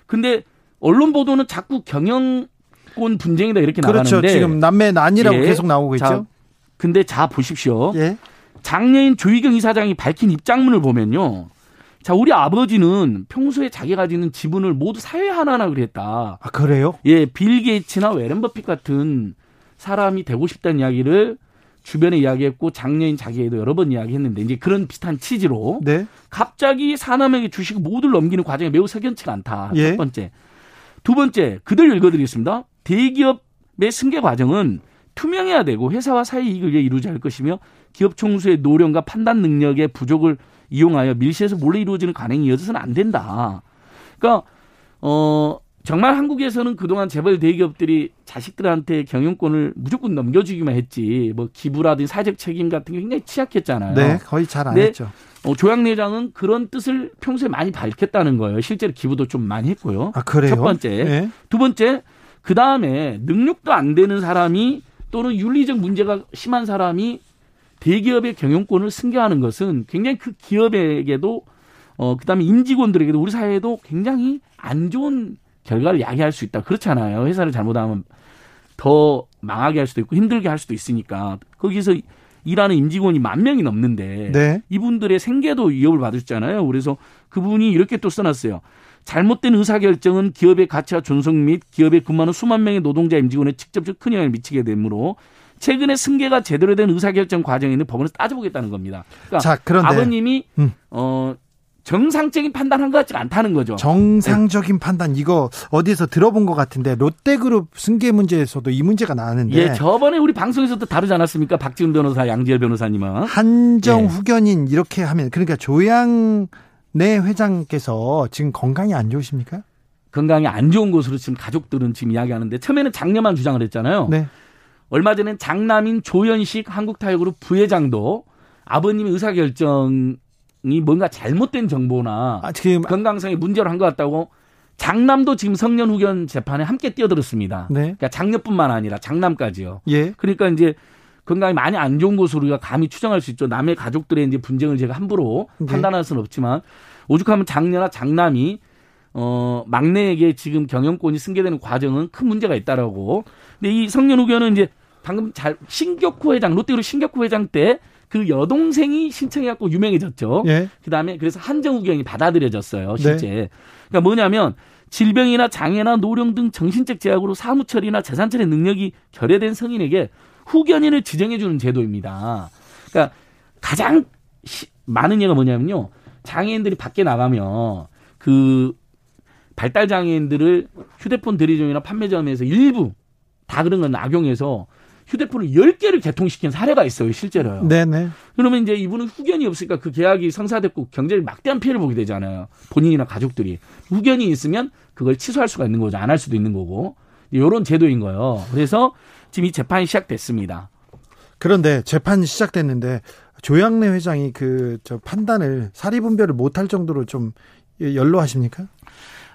Speaker 4: 근데 언론 보도는 자꾸 경영권 분쟁이다 이렇게 그렇죠. 나가는데
Speaker 1: 지금 남매 난이라고 예. 계속 나오고 있죠. 자,
Speaker 4: 근데 자 보십시오. 예. 장례인 조희경 이사장이 밝힌 입장문을 보면요. 자, 우리 아버지는 평소에 자기가 가지는 지분을 모두 사회 하나나 그랬다.
Speaker 1: 아, 그래요?
Speaker 4: 예, 빌 게이츠나 웨런 버핏 같은 사람이 되고 싶다는 이야기를 주변에 이야기했고 작년인 자기에도 여러 번 이야기했는데 이제 그런 비슷한 취지로 네. 갑자기 사남에게 주식을 모두 넘기는 과정이 매우 석연치가 않다. 예. 첫 번째. 두 번째, 그들 읽어드리겠습니다. 대기업의 승계 과정은 투명해야 되고 회사와 사회 이익을 위해 이루어져야 할 것이며 기업 총수의 노령과 판단 능력의 부족을 이용하여 밀실에서 몰래 이루어지는 관행이 이어져서는 안 된다. 그러니까 어 정말 한국에서는 그동안 재벌 대기업들이 자식들한테 경영권을 무조건 넘겨주기만 했지 뭐 기부라든지 사회적 책임 같은 게 굉장히 취약했잖아요.
Speaker 1: 네, 거의 잘 안 했죠.
Speaker 4: 어, 조양 내장은 그런 뜻을 평소에 많이 밝혔다는 거예요. 실제로 기부도 좀 많이 했고요.
Speaker 1: 아, 그래요?
Speaker 4: 첫 번째. 네. 두 번째, 그 다음에 능력도 안 되는 사람이 또는 윤리적 문제가 심한 사람이 대기업의 경영권을 승계하는 것은 굉장히 그 기업에게도 어 그다음에 임직원들에게도 우리 사회에도 굉장히 안 좋은 결과를 야기할 수 있다. 그렇잖아요. 회사를 잘못하면 더 망하게 할 수도 있고 힘들게 할 수도 있으니까 거기서 일하는 임직원이 만 명이 넘는데 네. 이분들의 생계도 위협을 받으셨잖아요. 그래서 그분이 이렇게 또 써놨어요. 잘못된 의사결정은 기업의 가치와 존속 및 기업에 근무하는 수만 명의 노동자 임직원에 직접적 큰 영향을 미치게 되므로 최근에 승계가 제대로 된 의사결정 과정에 있는 법원에서 따져보겠다는 겁니다. 그러니까 자, 그런데 아버님이 음. 어 정상적인 판단한 것 같지가 않다는 거죠.
Speaker 1: 정상적인 네. 판단 이거 어디서 들어본 것 같은데 롯데그룹 승계 문제에서도 이 문제가 나왔는데.
Speaker 4: 예, 저번에 우리 방송에서도 다루지 않았습니까? 박지훈 변호사, 양지열 변호사님은
Speaker 1: 한정 예. 후견인 이렇게 하면 그러니까 조양 내 회장께서 지금 건강이 안 좋으십니까?
Speaker 4: 건강이 안 좋은 것으로 지금 가족들은 지금 이야기하는데 처음에는 장녀만 주장을 했잖아요. 네. 얼마 전엔 장남인 조현식 한국타협그룹 부회장도 아버님의 의사결정이 뭔가 잘못된 정보나 아, 지금 건강상의 문제를 한것 같다고 장남도 지금 성년 후견 재판에 함께 뛰어들었습니다. 네. 그러니까 장녀뿐만 아니라 장남까지요. 예. 그러니까 이제 건강이 많이 안 좋은 것으로 우리가 감히 추정할 수 있죠. 남의 가족들의 이제 분쟁을 제가 함부로 네. 판단할 수는 없지만 오죽하면 장녀나 장남이 어 막내에게 지금 경영권이 승계되는 과정은 큰 문제가 있다라고. 근데 이 성년 후견은 이제 방금 잘 신격호 회장 롯데그룹 신격호 회장 때 그 여동생이 신청해갖고 유명해졌죠. 예. 그다음에 그래서 한정우경이 받아들여졌어요. 실제. 네. 그러니까 뭐냐면 질병이나 장애나 노령 등 정신적 제약으로 사무처리나 재산처리 능력이 결여된 성인에게 후견인을 지정해주는 제도입니다. 그러니까 가장 시, 많은 예가 뭐냐면요. 장애인들이 밖에 나가면 그 발달 장애인들을 휴대폰 대리점이나 판매점에서 일부 다 그런 건 악용해서 휴대폰을 10개를 개통시킨 사례가 있어요, 실제로요. 네네. 그러면 이제 이분은 후견이 없으니까 그 계약이 성사됐고 경제에 막대한 피해를 보게 되잖아요. 본인이나 가족들이. 후견이 있으면 그걸 취소할 수가 있는 거죠. 안 할 수도 있는 거고. 이런 제도인 거예요. 그래서 지금 이 재판이 시작됐습니다.
Speaker 1: 그런데 재판이 시작됐는데 조양래 회장이 그 저 판단을 사리 분별을 못할 정도로 좀 연로하십니까?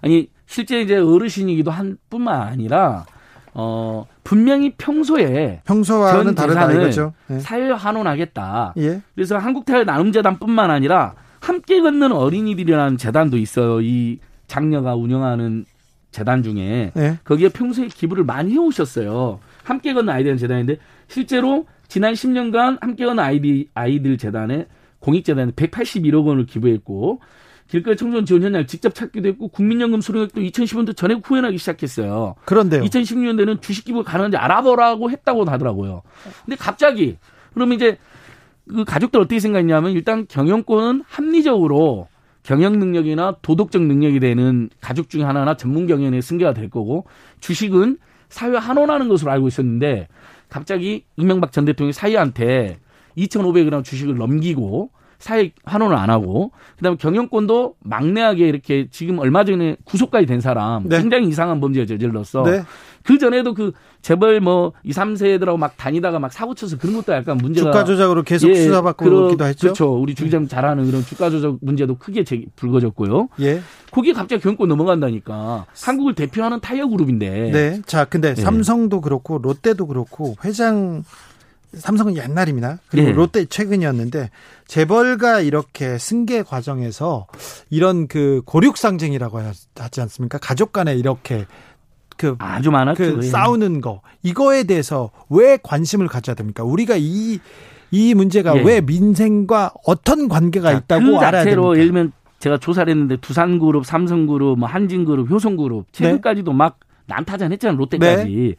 Speaker 4: 아니 실제 이제 어르신이기도 한 뿐만 아니라 어 분명히 평소에
Speaker 1: 평소와는 다르다 이거죠.
Speaker 4: 네. 사회 환원하겠다. 예. 그래서 한국태활 나눔재단뿐만 아니라 함께 걷는 어린이들이라는 재단도 있어요. 이 장녀가 운영하는 재단 중에 예. 거기에 평소에 기부를 많이 해오셨어요. 함께 걷는 아이들 재단인데 실제로 지난 10년간 함께 걷는 아이디, 아이들 재단에 공익재단에 181억 원을 기부했고 길거리 청소년 지원 현장을 직접 찾기도 했고 국민연금 수령액도 2010년도 전액 후원하기 시작했어요.
Speaker 1: 그런데요.
Speaker 4: 2016년도에는 주식 기부가 가능한지 알아보라고 했다고 하더라고요. 근데 갑자기 그러면 이제 그 가족들 어떻게 생각했냐면 일단 경영권은 합리적으로 경영 능력이나 도덕적 능력이 되는 가족 중에 하나나 전문 경영의 승계가 될 거고 주식은 사회 환원하는 것으로 알고 있었는데 갑자기 이명박 전 대통령이 사위한테 2,500g 주식을 넘기고 사회 환원을 안 하고 그다음에 경영권도 막내하게 이렇게 지금 얼마 전에 구속까지 된 사람 네. 굉장히 이상한 범죄를 저질렀어. 네. 그 전에도 그 재벌 뭐 2, 3세들하고 막 다니다가 막 사고 쳐서 그런 것도 약간 문제가
Speaker 1: 주가 조작으로 계속 예, 수사받고 그러, 기도 했죠.
Speaker 4: 그렇죠. 우리 주기자님 잘 아는 그런 주가 조작 문제도 크게 제, 불거졌고요. 예. 거기에 갑자기 경영권 넘어간다니까. 한국을 대표하는 타이어 그룹인데.
Speaker 1: 네. 자, 근데 네. 삼성도 그렇고 롯데도 그렇고 회장 삼성은 옛날입니다. 그리고 네. 롯데 최근이었는데 재벌가 이렇게 승계 과정에서 이런 그 고륙 상쟁이라고 하지 않습니까? 가족 간에 이렇게 그
Speaker 4: 아주 많았죠.
Speaker 1: 그 싸우는 거 이거에 대해서 왜 관심을 가져야 됩니까? 우리가 이 이 문제가 예. 왜 민생과 어떤 관계가 자, 있다고 그 알아야 됩니까?
Speaker 4: 예를 들면 제가 조사를 했는데 두산그룹, 삼성그룹, 뭐 한진그룹, 효성그룹 최근까지도 네. 막 난타전 했잖아요. 롯데까지. 네.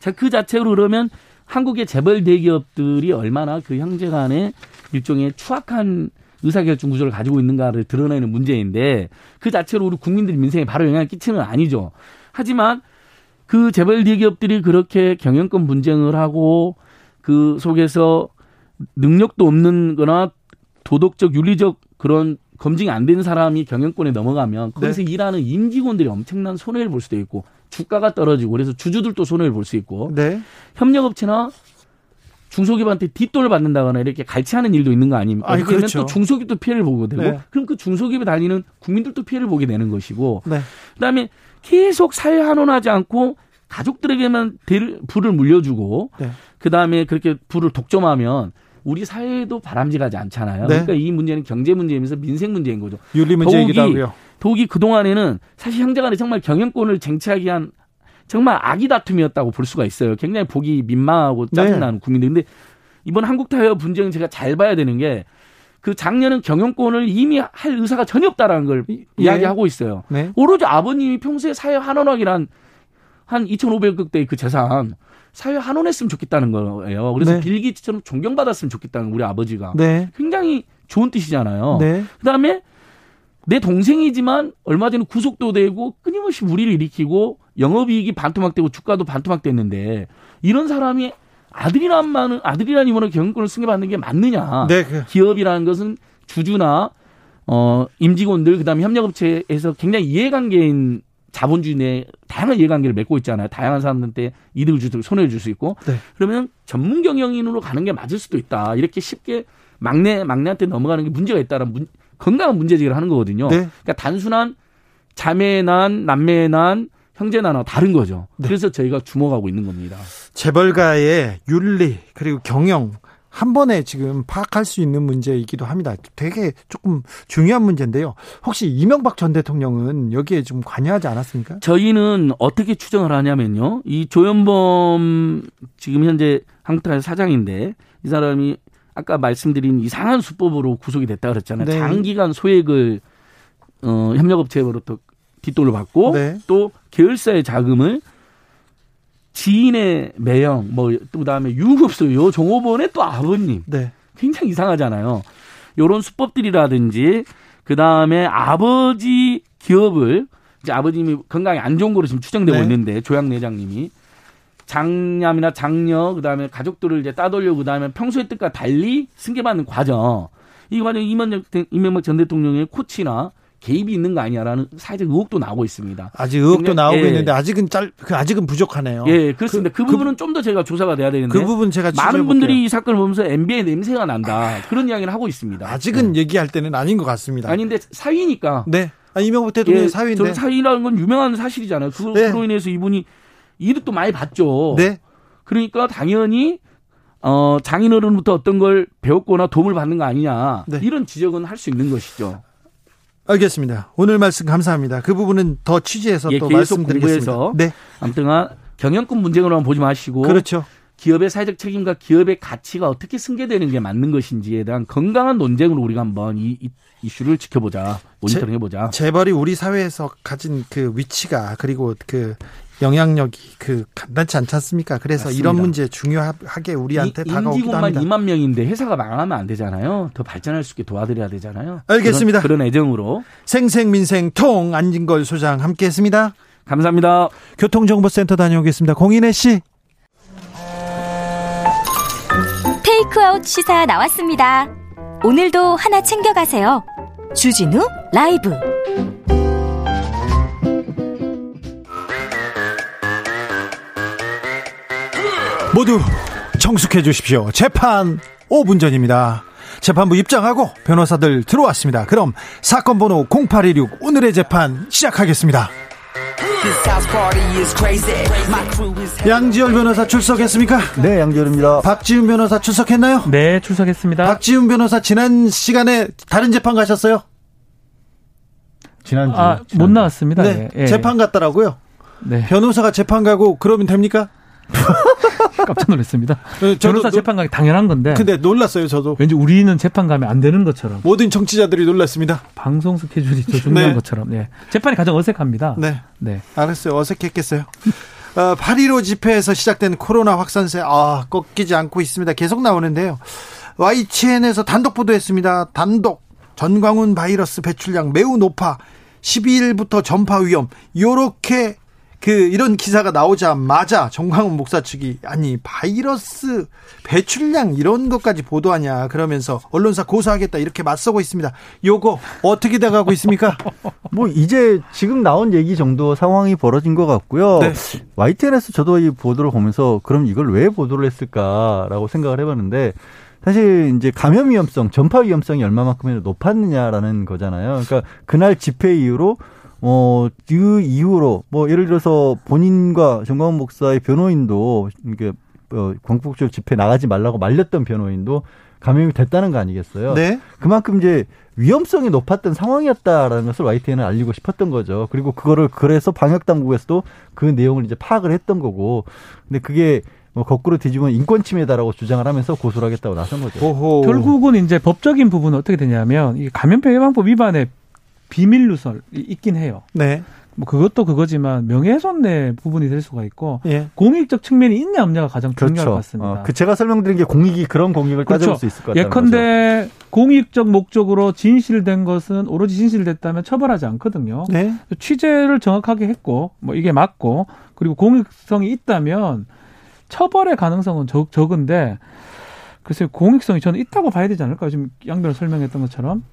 Speaker 4: 자, 그 자체로 그러면 한국의 재벌 대기업들이 얼마나 그 형제 간의 일종의 추악한 의사결정 구조를 가지고 있는가를 드러내는 문제인데 그 자체로 우리 국민들 민생에 바로 영향을 끼치는 건 아니죠. 하지만 그 재벌 대기업들이 그렇게 경영권 분쟁을 하고 그 속에서 능력도 없는 거나 도덕적 윤리적 그런 검증이 안 된 사람이 경영권에 넘어가면 거기서 네. 일하는 임직원들이 엄청난 손해를 볼 수도 있고 주가가 떨어지고 그래서 주주들도 손해를 볼 수 있고 네. 협력업체나 중소기업한테 뒷돈을 받는다거나 이렇게 갈취하는 일도 있는 거 아닙니까? 아니, 그러면 그렇죠. 또 중소기업도 피해를 보게 되고 네. 그럼 그 중소기업에 다니는 국민들도 피해를 보게 되는 것이고 네. 그다음에 계속 사회 환원하지 않고 가족들에게만 불을 물려주고 네. 그다음에 그렇게 불을 독점하면 우리 사회도 바람직하지 않잖아요. 네. 그러니까 이 문제는 경제 문제이면서 민생 문제인 거죠.
Speaker 1: 윤리 문제이기도 하고요.
Speaker 4: 독이 그동안에는 사실 형제간에 정말 경영권을 쟁취하기 위한 정말 악의 다툼이었다고 볼 수가 있어요. 굉장히 보기 민망하고 네. 짜증나는 네. 국민들. 근데 이번 한국 타이어 분쟁 제가 잘 봐야 되는 게 그 작년은 경영권을 이미 할 의사가 전혀 없다라는 걸 예. 이야기하고 있어요. 네. 오로지 아버님이 평소에 사회 환원하기란 한 2,500억 대의 그 재산 사회 환원했으면 좋겠다는 거예요. 그래서 네. 빌기처럼 존경받았으면 좋겠다는 우리 아버지가 네. 굉장히 좋은 뜻이잖아요. 네. 그다음에 내 동생이지만 얼마 전에 구속도 되고 끊임없이 무리를 일으키고 영업이익이 반토막되고 주가도 반토막됐는데 이런 사람이 아들이란만은 아들이란 이모는 경영권을 승계받는 게 맞느냐? 네, 그. 기업이라는 것은 주주나 어 임직원들 그다음에 협력업체에서 굉장히 이해관계인 자본주의 내 다양한 이해관계를 맺고 있잖아요. 다양한 사람들한테 이득을 주고 손해를 줄 수 있고 네. 그러면 전문 경영인으로 가는 게 맞을 수도 있다. 이렇게 쉽게 막내 막내한테 넘어가는 게 문제가 있다는 문, 건강한 문제 제기를 하는 거거든요. 네. 그러니까 단순한 자매난, 남매난, 형제난와 다른 거죠. 네. 그래서 저희가 주목하고 있는 겁니다.
Speaker 1: 재벌가의 윤리 그리고 경영 한 번에 지금 파악할 수 있는 문제이기도 합니다. 되게 조금 중요한 문제인데요. 혹시 이명박 전 대통령은 여기에 좀 관여하지 않았습니까?
Speaker 4: 저희는 어떻게 추정을 하냐면요. 이 조현범 지금 현재 한국타의 사장인데 이 사람이 아까 말씀드린 이상한 수법으로 구속이 됐다 그랬잖아요. 네. 장기간 소액을 어, 협력업체로부터 뒷돈을 받고 네. 또 계열사의 자금을 지인의 매형 뭐또 그다음에 유급수 요 종업원의 또 아버님 네. 굉장히 이상하잖아요. 요런 수법들이라든지 그 다음에 아버지 기업을 이제 아버님이 건강이 안 좋은 거로 지금 추정되고 네. 있는데 조양 내장님이 장남이나 장녀 그다음에 가족들을 이제 따돌려 그다음에 평소의 뜻과 달리 승계받는 과정 이 과정 이명박 전 대통령의 코치나 개입이 있는 거 아니냐라는 사회적 의혹도 나오고 있습니다.
Speaker 1: 아직 의혹도 나오고 예. 있는데 아직은 짤그 아직은 부족하네요.
Speaker 4: 예, 그렇습니다. 그, 그 부분은 그, 좀더 제가 조사가 돼야 되는데
Speaker 1: 그 부분 제가
Speaker 4: 많은 분들이 이 사건을 보면서 MB의 냄새가 난다 그런 이야기를 하고 있습니다.
Speaker 1: 아직은 네. 얘기할 때는 아닌 것 같습니다.
Speaker 4: 아닌데 사위니까.
Speaker 1: 네. 아, 이명박 대통령의 예, 사위인데.
Speaker 4: 사위라는 건 유명한 사실이잖아요. 그, 네. 로 인해서 이분이 또 많이 받죠.
Speaker 1: 네.
Speaker 4: 그러니까 당연히 어, 장인어른부터 어떤 걸 배웠거나 도움을 받는 거 아니냐. 네. 이런 지적은 할 수 있는 것이죠.
Speaker 1: 알겠습니다. 오늘 말씀 감사합니다. 그 부분은 더 취재해서 예, 또 말씀드리겠습니다. 공부해서
Speaker 4: 네. 아무튼 경영권 문제로만 보지 마시고
Speaker 1: 그렇죠.
Speaker 4: 기업의 사회적 책임과 기업의 가치가 어떻게 승계되는 게 맞는 것인지에 대한 건강한 논쟁으로 우리가 한번 이, 이 이슈를 지켜보자 모니터링 해보자.
Speaker 1: 재벌이 우리 사회에서 가진 그 위치가 그리고 그 영향력이 그 간단치 않지 않습니까? 그래서 맞습니다. 이런 문제 중요하게 우리한테 이, 다가오기도 합니다.
Speaker 4: 인직원만 2만 명인데 회사가 망하면 안 되잖아요. 더 발전할 수 있게 도와드려야 되잖아요.
Speaker 1: 알겠습니다.
Speaker 4: 그런, 그런 애정으로
Speaker 1: 생생민생통 안진걸 소장 함께했습니다.
Speaker 4: 감사합니다.
Speaker 1: 교통정보센터 다녀오겠습니다. 공인혜 씨.
Speaker 5: 테이크아웃 시사 나왔습니다. 오늘도 하나 챙겨가세요. 주진우 라이브.
Speaker 1: 모두 정숙해 주십시오. 재판 5분 전입니다. 재판부 입장하고 변호사들 들어왔습니다. 그럼 사건 번호 0816 오늘의 재판 시작하겠습니다. 양지열 변호사 출석했습니까?
Speaker 6: 네, 양지열입니다.
Speaker 1: 박지훈 변호사 출석했나요?
Speaker 7: 네, 출석했습니다.
Speaker 1: 박지훈 변호사 지난 시간에 다른 재판 가셨어요?
Speaker 7: 지난주 아, 못 나왔습니다.
Speaker 1: 네, 네. 재판 갔더라고요. 네. 변호사가 재판 가고 그러면 됩니까? [laughs]
Speaker 7: 깜짝 놀랐습니다. [laughs] 네, 변호사 재판 가기 당연한 건데.
Speaker 1: 근데 놀랐어요, 저도.
Speaker 7: 왠지 우리는 재판 가면 안 되는 것처럼.
Speaker 1: 모든 정치자들이 놀랐습니다.
Speaker 7: 방송 스케줄이 더 중요한 네. 것처럼. 네. 재판이 가장 어색합니다.
Speaker 1: 네. 네. 알았어요. 어색했겠어요. 어, 8.15 집회에서 시작된 코로나 확산세, 아, 꺾이지 않고 있습니다. 계속 나오는데요. YTN에서 단독 보도했습니다. 단독. 전광훈 바이러스 배출량 매우 높아 12일부터 전파 위험. 요렇게 그 이런 기사가 나오자마자 정광훈 목사 측이 아니 바이러스 배출량 이런 것까지 보도하냐 그러면서 언론사 고소하겠다 이렇게 맞서고 있습니다. 요거 어떻게 돼가고 있습니까? [laughs]
Speaker 6: 뭐 이제 지금 나온 얘기 정도 상황이 벌어진 것 같고요. 네. YTN에서 저도 이 보도를 보면서 그럼 이걸 왜 보도를 했을까라고 생각을 해봤는데 사실 이제 감염 위험성, 전파 위험성이 얼마만큼이나 높았느냐라는 거잖아요. 그러니까 그날 집회 이후로 어, 그 이후로 뭐 예를 들어서 본인과 정광훈 목사의 변호인도 이게 어, 광복절 집회 나가지 말라고 말렸던 변호인도 감염이 됐다는 거 아니겠어요?
Speaker 1: 네.
Speaker 6: 그만큼 이제 위험성이 높았던 상황이었다라는 것을 YTN은 알리고 싶었던 거죠. 그리고 그거를 그래서 방역 당국에서도 그 내용을 이제 파악을 했던 거고. 근데 그게 뭐 거꾸로 뒤집으면 인권 침해다라고 주장을 하면서 고소를 하겠다고 나선 거죠.
Speaker 7: 오호. 결국은 이제 법적인 부분은 어떻게 되냐면 이 감염병 예방법 위반에 비밀 누설이 있긴 해요.
Speaker 1: 네.
Speaker 7: 뭐 그것도 그거지만 명예훼손의 부분이 될 수가 있고 예. 공익적 측면이 있냐 없냐가 가장 중요할 그렇죠. 것 같습니다. 어,
Speaker 6: 그 제가 설명드린 게 공익이 그런 공익을 그렇죠. 따져볼 수 있을 것 같아요.
Speaker 7: 예컨대 공익적 목적으로 진실된 것은 오로지 진실됐다면 처벌하지 않거든요.
Speaker 1: 네.
Speaker 7: 취재를 정확하게 했고 뭐 이게 맞고 그리고 공익성이 있다면 처벌의 가능성은 적, 적은데 글쎄 공익성이 저는 있다고 봐야 되지 않을까요? 지금 양변을 설명했던 것처럼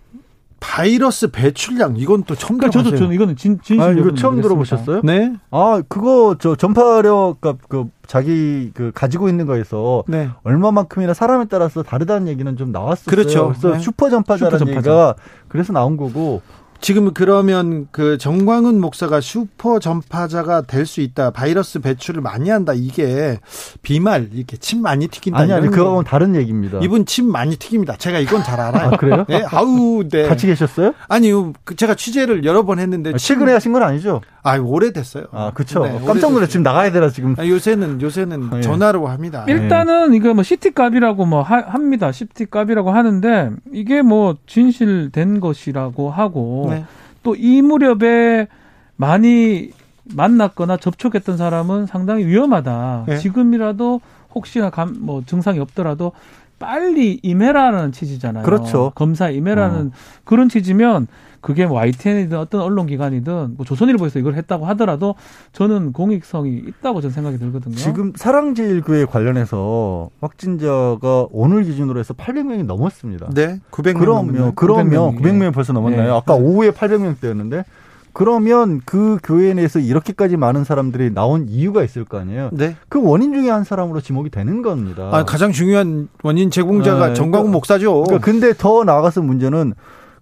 Speaker 1: 바이러스 배출량 이건 또 처음 그러니까
Speaker 7: 저도 저는 이거는 진 진실
Speaker 6: 아, 이거 처음 들어보셨어요?
Speaker 1: 네.
Speaker 6: 아 그거 저 전파력 그, 그 자기 그 가지고 있는 거에서 네. 얼마만큼이나 사람에 따라서 다르다는 얘기는 좀 나왔었어요.
Speaker 1: 그렇죠.
Speaker 6: 그래서 네. 슈퍼 전파자라는 슈퍼 전파자. 얘기가 그래서 나온 거고
Speaker 1: 지금 그러면 그 정광훈 목사가 슈퍼 전파자가 될 수 있다. 바이러스 배출을 많이 한다. 이게 비말 이렇게 침 많이 튀긴다.
Speaker 6: 아니 아니 그거는 다른 얘기입니다.
Speaker 1: 이분 침 많이 튀깁니다. 제가 이건 잘 알아요.
Speaker 6: 아, 그래요?
Speaker 1: 네. 아우 네.
Speaker 6: 같이 계셨어요?
Speaker 1: 아니요. 그 제가 취재를 여러 번 했는데 아,
Speaker 6: 최근에 하신 건 아니죠?
Speaker 1: 아 오래됐어요.
Speaker 6: 아 그렇죠. 네, 깜짝 놀래 지금 나가야 되나 지금.
Speaker 1: 아, 요새는 요새는 네. 전화로 합니다.
Speaker 7: 일단은 이거 뭐 CT 값이라고 뭐 하, 합니다. CT 값이라고 하는데 이게 뭐 진실된 것이라고 하고. 네. 또이 무렵에 많이 만났거나 접촉했던 사람은 상당히 위험하다. 네. 지금이라도 혹시나 감, 뭐 증상이 없더라도 빨리 임해라는 취지잖아요.
Speaker 6: 그렇죠.
Speaker 7: 검사 임해라는 어. 그런 취지면 그게 뭐 YTN이든 어떤 언론기관이든 뭐 조선일보에서 이걸 했다고 하더라도 저는 공익성이 있다고 저는 생각이 들거든요.
Speaker 6: 지금 사랑제일교회 관련해서 확진자가 오늘 기준으로 해서 800명이 넘었습니다.
Speaker 1: 네, 900명.
Speaker 6: 그러면 그러면 900명이 벌써 넘었나요? 네. 아까 오후에 800명대였는데 그러면 그 교회 내에서 이렇게까지 많은 사람들이 나온 이유가 있을 거 아니에요. 네. 그 원인 중에 한 사람으로 지목이 되는 겁니다.
Speaker 1: 아, 가장 중요한 원인 제공자가 네. 정광훈 그러니까, 목사죠.
Speaker 6: 그러니까 근데 더 나아가서 문제는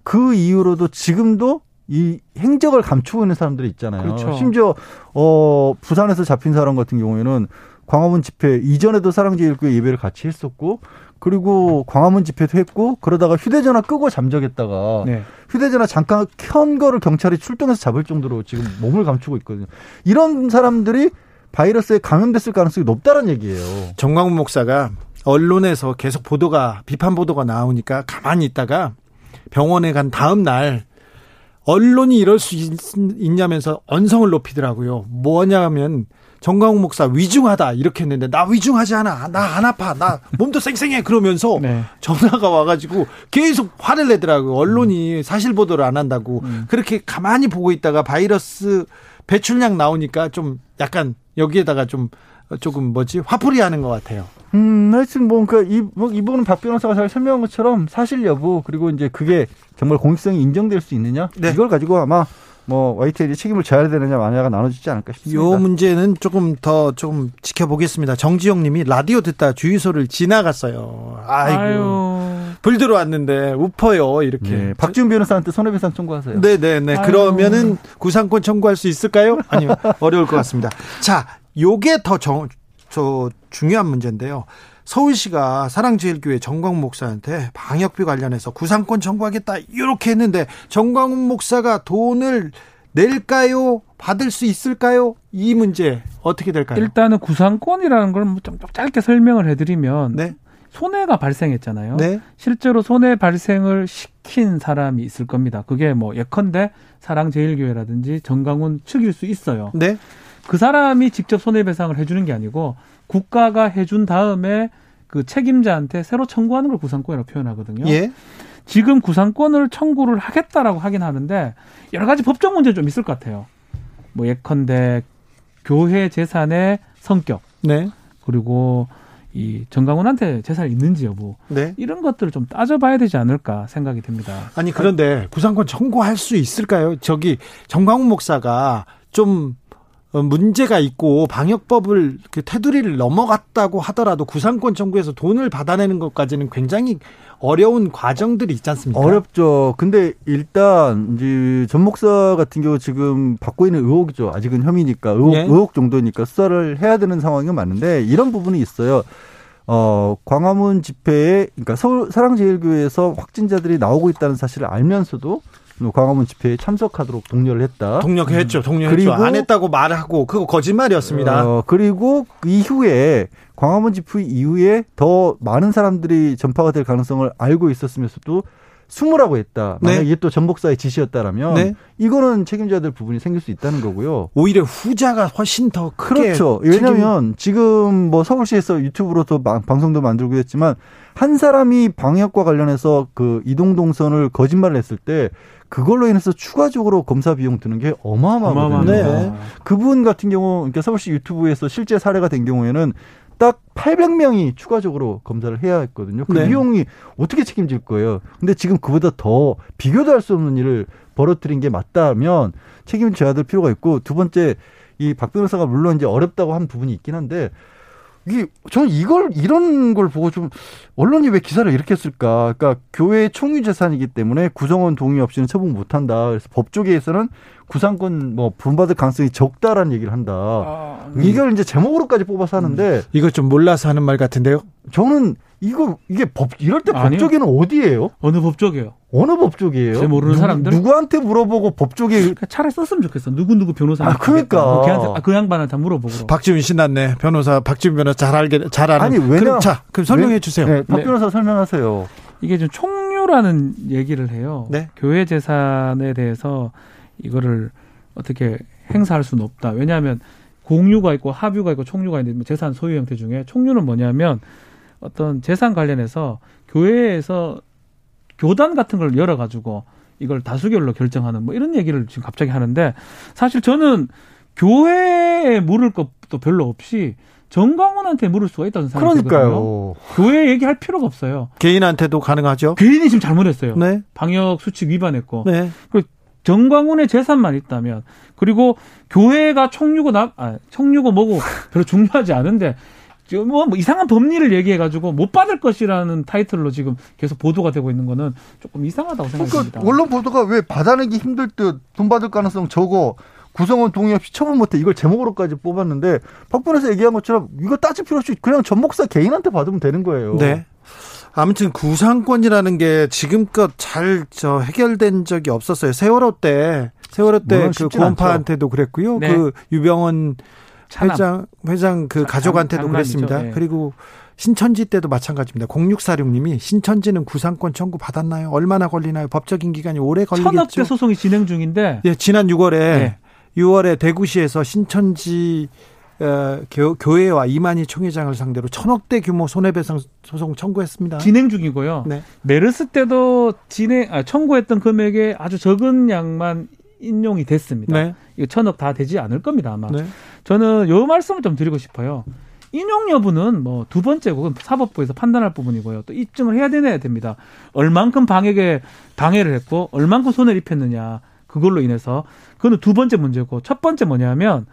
Speaker 6: 그 이후로도 지금도 이 행적을 감추고 있는 사람들이 있잖아요. 그렇죠. 심지어 어 부산에서 잡힌 사람 같은 경우에는 광화문 집회 이전에도 사랑제일교회 예배를 같이 했었고 그리고 광화문 집회도 했고 그러다가 휴대전화 끄고 잠적했다가 네. 휴대전화 잠깐 켠 거를 경찰이 출동해서 잡을 정도로 지금 몸을 감추고 있거든요. 이런 사람들이 바이러스에 감염됐을 가능성이 높다는 얘기예요.
Speaker 1: 정광훈 목사가 언론에서 계속 보도가 비판 보도가 나오니까 가만히 있다가 병원에 간 다음 날 언론이 이럴 수 있, 냐면서 언성을 높이더라고요. 뭐냐면 정광훈 목사 위중하다 이렇게 했는데 나 위중하지 않아 나 안 아파 나 몸도 쌩쌩해 그러면서 네. 전화가 와가지고 계속 화를 내더라고요 언론이 음. 사실 보도를 안 한다고 음. 그렇게 가만히 보고 있다가 바이러스 배출량 나오니까 좀 약간 여기에다가 좀 조금 뭐지 화풀이 하는 것 같아요.
Speaker 6: 음, 하여튼 뭐, 그, 이, 뭐, 이 부분은 박 변호사가 잘 설명한 것처럼 사실 여부, 그리고 이제 그게 정말 공익성이 인정될 수 있느냐? 네. 이걸 가지고 아마 뭐 YTN이 책임을 져야 되느냐 마냐가 나눠지지 않을까 싶습니다.
Speaker 1: 이 문제는 조금 더좀 지켜보겠습니다. 정지영 님이 라디오 듣다 주유소를 지나갔어요. 아이고. 아유. 불 들어왔는데 우퍼요 이렇게. 네,
Speaker 6: 박지훈 변호사한테 손해배상 청구하세요.
Speaker 1: 네네네. 네, 네. 그러면은 구상권 청구할 수 있을까요? 아니요. [laughs] 어려울 것 같습니다. 자, 요게 더 정, 저 중요한 문제인데요. 서울시가 사랑제일교회 정광훈 목사한테 방역비 관련해서 구상권 청구하겠다 이렇게 했는데 정광훈 목사가 돈을 낼까요? 받을 수 있을까요? 이 문제 어떻게 될까요?
Speaker 7: 일단은 구상권이라는 걸 좀 짧게 설명을 해드리면 네? 손해가 발생했잖아요. 네? 실제로 손해 발생을 시킨 사람이 있을 겁니다. 그게 뭐 예컨대 사랑제일교회라든지 정광훈 측일 수 있어요. 네? 그 사람이 직접 손해배상을 해주는 게 아니고 국가가 해준 다음에 그 책임자한테 새로 청구하는 걸 구상권이라고 표현하거든요. 예. 지금 구상권을 청구를 하겠다라고 하긴 하는데 여러 가지 법적 문제 좀 있을 것 같아요. 뭐 예컨대 교회 재산의 성격, 네. 그리고 이 정강훈한테 재산이 있는지 여부 네. 이런 것들을 좀 따져봐야 되지 않을까 생각이 듭니다.
Speaker 1: 아니 그런데 구상권 청구할 수 있을까요? 저기 정광훈 목사가 좀 어, 문제가 있고 방역법을 그 테두리를 넘어갔다고 하더라도 구상권 청구에서 돈을 받아내는 것까지는 굉장히 어려운 과정들이 있지 않습니까?
Speaker 6: 어렵죠. 근데 일단 이제 전 목사 같은 경우 지금 받고 있는 의혹이죠. 아직은 혐의니까 의혹, 예? 의혹 정도니까 수사를 해야 되는 상황이 맞는데 이런 부분이 있어요. 어, 광화문 집회에 그러니까 서울 사랑제일교회에서 확진자들이 나오고 있다는 사실을 알면서도 광화문 집회에 참석하도록 독려를 했다.
Speaker 1: 독려했죠. 독려했죠. 그리고 안 했다고 말하고 그거 거짓말이었습니다. 어,
Speaker 6: 그리고 그 이후에 광화문 집회 이후에 더 많은 사람들이 전파가 될 가능성을 알고 있었으면서도 숨으라고 했다. 만약 네. 이게 또 전복사의 지시였다라면 네. 이거는 책임져야 될 부분이 생길 수 있다는 거고요.
Speaker 1: 오히려 후자가 훨씬 더
Speaker 6: 그렇죠. 왜냐하면 지금 뭐 서울시에서 유튜브로도 방송도 만들고 했지만 한 사람이 방역과 관련해서 그 이동 동선을 거짓말을 했을 때 그걸로 인해서 추가적으로 검사 비용 드는 게 어마어마하거든요. 네. 그분 같은 경우 그러니까 서울시 유튜브에서 실제 사례가 된 경우에는 딱 800명이 추가적으로 검사를 해야 했거든요. 그 네. 비용이 어떻게 책임질 거예요. 근데 지금 그보다 더 비교도 할 수 없는 일을 벌어뜨린 게 맞다면 책임져야 될 필요가 있고 두 번째 이 박 변호사가 물론 이제 어렵다고 한 부분이 있긴 한데 이게 저는 이걸 이런 걸 보고 좀 언론이 왜 기사를 이렇게 쓸까? 그러니까 교회의 총유 재산이기 때문에 구성원 동의 없이는 처분 못 한다. 그래서 법조계에서는 구상권 뭐 분받을 가능성이 적다라는 얘기를 한다. 아, 음. 이걸 이제 제목으로까지 뽑아서 하는데 음.
Speaker 1: 이거 좀 몰라서 하는 말 같은데요?
Speaker 6: 저는 이거 이게 법 이럴 때 법조계는 어디예요?
Speaker 7: 어느 법조계요?
Speaker 6: 어느 법조계예요?
Speaker 7: 제 모르는 누, 사람들
Speaker 6: 누구한테 물어보고 법조계
Speaker 7: 그러니까 차라리 썼으면 좋겠어. 누구 누구 변호사.
Speaker 6: 아 그러니까
Speaker 7: 걔한테 아, 그 양반한테 물어보고.
Speaker 1: 박지훈 신났네. 변호사 박지훈 변호사 잘 알게 잘 아는.
Speaker 6: 아니 왜냐?
Speaker 1: 그럼, 자 그럼 설명해 왜, 주세요.
Speaker 6: 네, 박 네. 변호사 설명하세요.
Speaker 7: 이게 좀 총류라는 얘기를 해요. 네? 교회 재산에 대해서 이거를 어떻게 행사할 수는 없다. 왜냐하면 공유가 있고 합유가 있고 총유가 있는데 재산 소유 형태 중에 총유는 뭐냐면 어떤 재산 관련해서 교회에서 교단 같은 걸 열어가지고 이걸 다수결로 결정하는 뭐 이런 얘기를 지금 갑자기 하는데 사실 저는 교회에 물을 것도 별로 없이 정광훈한테 물을 수가 있다는 생각이 그러니까요. 교회 얘기할 필요가 없어요.
Speaker 1: 개인한테도 가능하죠.
Speaker 7: 개인이 지금 잘못했어요. 네. 방역 수칙 위반했고. 네. 그리고 정광훈의 재산만 있다면 그리고 교회가 총류고 나 아, 총류고 뭐고 별로 중요하지 않은데 뭐, 뭐 이상한 법리를 얘기해가지고 못 받을 것이라는 타이틀로 지금 계속 보도가 되고 있는 거는 조금 이상하다고 생각합니다.
Speaker 6: 그러니까 언론 보도가 왜 받아내기 힘들 듯 돈 받을 가능성 적어 구성원 동의 없이 처분 못해 이걸 제목으로까지 뽑았는데 박분에서 얘기한 것처럼 이거 따질 필요 없이 그냥 전 목사 개인한테 받으면 되는 거예요.
Speaker 1: 네. 아무튼 구상권이라는 게 지금껏 잘 저 해결된 적이 없었어요. 세월호 때 세월호 때 그 구원파한테도 그랬고요. 네. 그 유병원 찬압. 회장 회장 그 가족한테도 장, 그랬습니다. 네. 그리고 신천지 때도 마찬가지입니다. 0646님이 신천지는 구상권 청구 받았나요? 얼마나 걸리나요? 법적인 기간이 오래 걸리겠죠.
Speaker 7: 천억대 소송이 진행 중인데.
Speaker 1: 예, 지난 6월에 네. 6월에 대구시에서 신천지 어, 교, 교회와 이만희 총회장을 상대로 천억대 규모 손해배상 소송 청구했습니다.
Speaker 7: 진행 중이고요. 네. 메르스 때도 진행 아, 청구했던 금액에 아주 적은 양만 인용이 됐습니다. 네. 이거 천억 다 되지 않을 겁니다 아마. 네. 저는 요 말씀을 좀 드리고 싶어요. 인용 여부는 뭐 두 번째고 사법부에서 판단할 부분이고요. 또 입증을 해야 되야 됩니다. 얼만큼 방역에 방해를 했고 얼만큼 손해를 입혔느냐 그걸로 인해서 그거는 두 번째 문제고 첫 번째 뭐냐면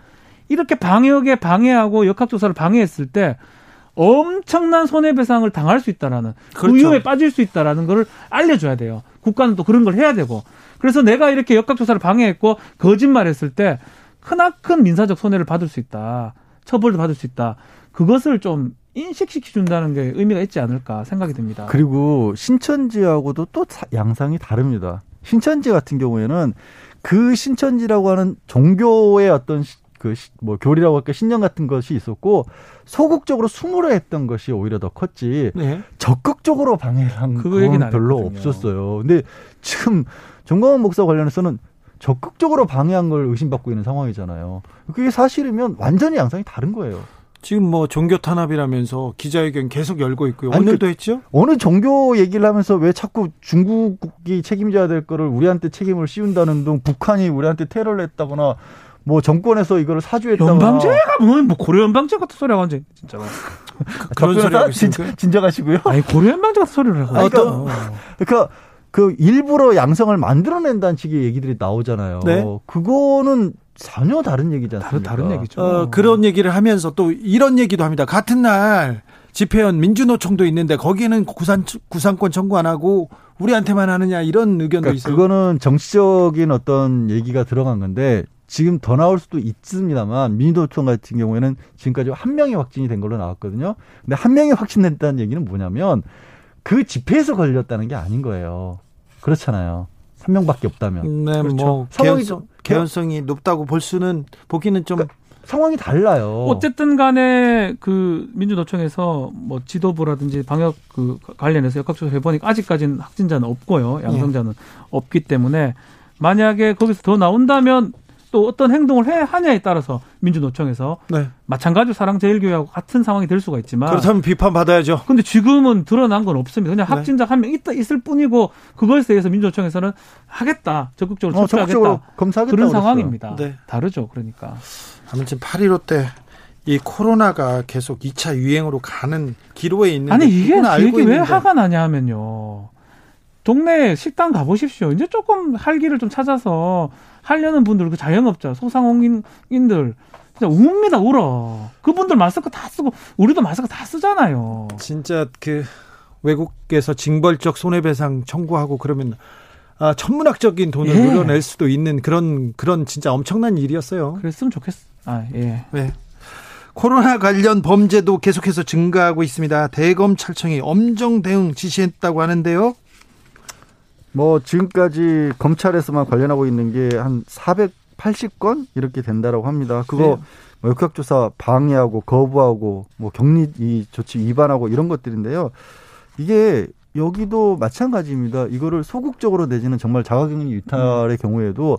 Speaker 7: 이렇게 방역에 방해하고 역학조사를 방해했을 때 엄청난 손해배상을 당할 수 있다라는 그렇죠. 그 위험에 빠질 수 있다라는 걸 알려줘야 돼요. 국가는 또 그런 걸 해야 되고 그래서 내가 이렇게 역학조사를 방해했고 거짓말했을 때 크나큰 민사적 손해를 받을 수 있다. 처벌도 받을 수 있다. 그것을 좀 인식시켜 준다는 게 의미가 있지 않을까 생각이 듭니다.
Speaker 6: 그리고 신천지하고도 또 양상이 다릅니다. 신천지 같은 경우에는 그 신천지라고 하는 종교의 어떤 그 뭐 교리라고 할까 신념 같은 것이 있었고 소극적으로 숨으려 했던 것이 오히려 더 컸지 네. 적극적으로 방해를 한 그건 별로 없었어요. 근데 지금 정광훈 목사 관련해서는 적극적으로 방해한 걸 의심받고 있는 상황이잖아요. 그게 사실이면 완전히 양상이 다른 거예요.
Speaker 1: 지금 뭐 종교 탄압이라면서 기자회견 계속 열고 있고요. 오늘도 했죠?
Speaker 6: 어느 종교 얘기를 하면서 왜 자꾸 중국이 책임져야 될 거를 우리한테 책임을 씌운다는 등 북한이 우리한테 테러를 했다거나 뭐 정권에서 이거를 사주했다거나
Speaker 7: 연방제가 뭐, 뭐 고려 연방제 같은 소리 하고 이제 진짜
Speaker 6: 그런 소리 하고 진짜 진정하시고요.
Speaker 7: 아니 고려 연방제 같은 소리를 하고.
Speaker 6: 그러니까, 그러니까 그 일부러 양성을 만들어낸다는 식의 얘기들이 나오잖아요. 네? 그거는 전혀 다른 얘기지 않습니까?
Speaker 7: 다른, 다른 얘기죠.
Speaker 1: 어, 그런 얘기를 하면서 또 이런 얘기도 합니다. 같은 날 집회원 민주노총도 있는데 거기에는 구산 구상권 청구 안 하고 우리한테만 하느냐 이런 의견도 그러니까 있어요.
Speaker 6: 그거는 정치적인 어떤 얘기가 들어간 건데 지금 더 나올 수도 있습니다만 민주노총 같은 경우에는 지금까지 한 명이 확진이 된 걸로 나왔거든요. 근데 한 명이 확진됐다는 얘기는 뭐냐면 그 집회에서 걸렸다는 게 아닌 거예요. 그렇잖아요. 한 명밖에 없다면.
Speaker 1: 네, 그렇죠. 뭐 개연성, 개연성이 높다고 볼 수는 보기는 좀 그러니까
Speaker 6: 상황이 달라요.
Speaker 7: 어쨌든 간에 그 민주노총에서 뭐 지도부라든지 방역 그 관련해서 역학조사 해보니까 아직까지는 확진자는 없고요. 양성자는 네. 없기 때문에 만약에 거기서 더 나온다면 또 어떤 행동을 해 하냐에 따라서 민주노총에서 네. 마찬가지로 사랑제일교회하고 같은 상황이 될 수가 있지만
Speaker 1: 그렇다면 비판 받아야죠.
Speaker 7: 근데 지금은 드러난 건 없습니다. 그냥 네. 확진자 한명 있다 있을 뿐이고 그것에 대해서 민주노총에서는 하겠다 적극적으로 어, 적극적으로 검사하겠다 그런 상황입니다. 네. 다르죠. 그러니까
Speaker 1: 아무튼 8.15 때 이 코로나가 계속 2차 유행으로 가는 기로에 있는
Speaker 7: 아니 이게 이게 왜 화가 나냐 하면요. 동네 식당 가보십시오. 이제 조금 할기를 좀 찾아서 하려는 분들, 그 자영업자, 소상공인들, 진짜 웁니다, 울어. 그분들 마스크 다 쓰고, 우리도 마스크 다 쓰잖아요.
Speaker 1: 진짜 그 외국에서 징벌적 손해배상 청구하고 그러면 아, 천문학적인 돈을 예. 물어낼 수도 있는 그런, 그런 진짜 엄청난 일이었어요.
Speaker 7: 그랬으면 좋겠어. 아, 예.
Speaker 1: 네. 코로나 관련 범죄도 계속해서 증가하고 있습니다. 대검찰청이 엄정 대응 지시했다고 하는데요.
Speaker 6: 뭐 지금까지 검찰에서만 관련하고 있는 게 한 480건 이렇게 된다라고 합니다. 그거 네. 뭐 역학조사 방해하고 거부하고 뭐 격리 이 조치 위반하고 이런 것들인데요. 이게 여기도 마찬가지입니다. 이거를 소극적으로 내지는 정말 자가격리 유탈의 음. 경우에도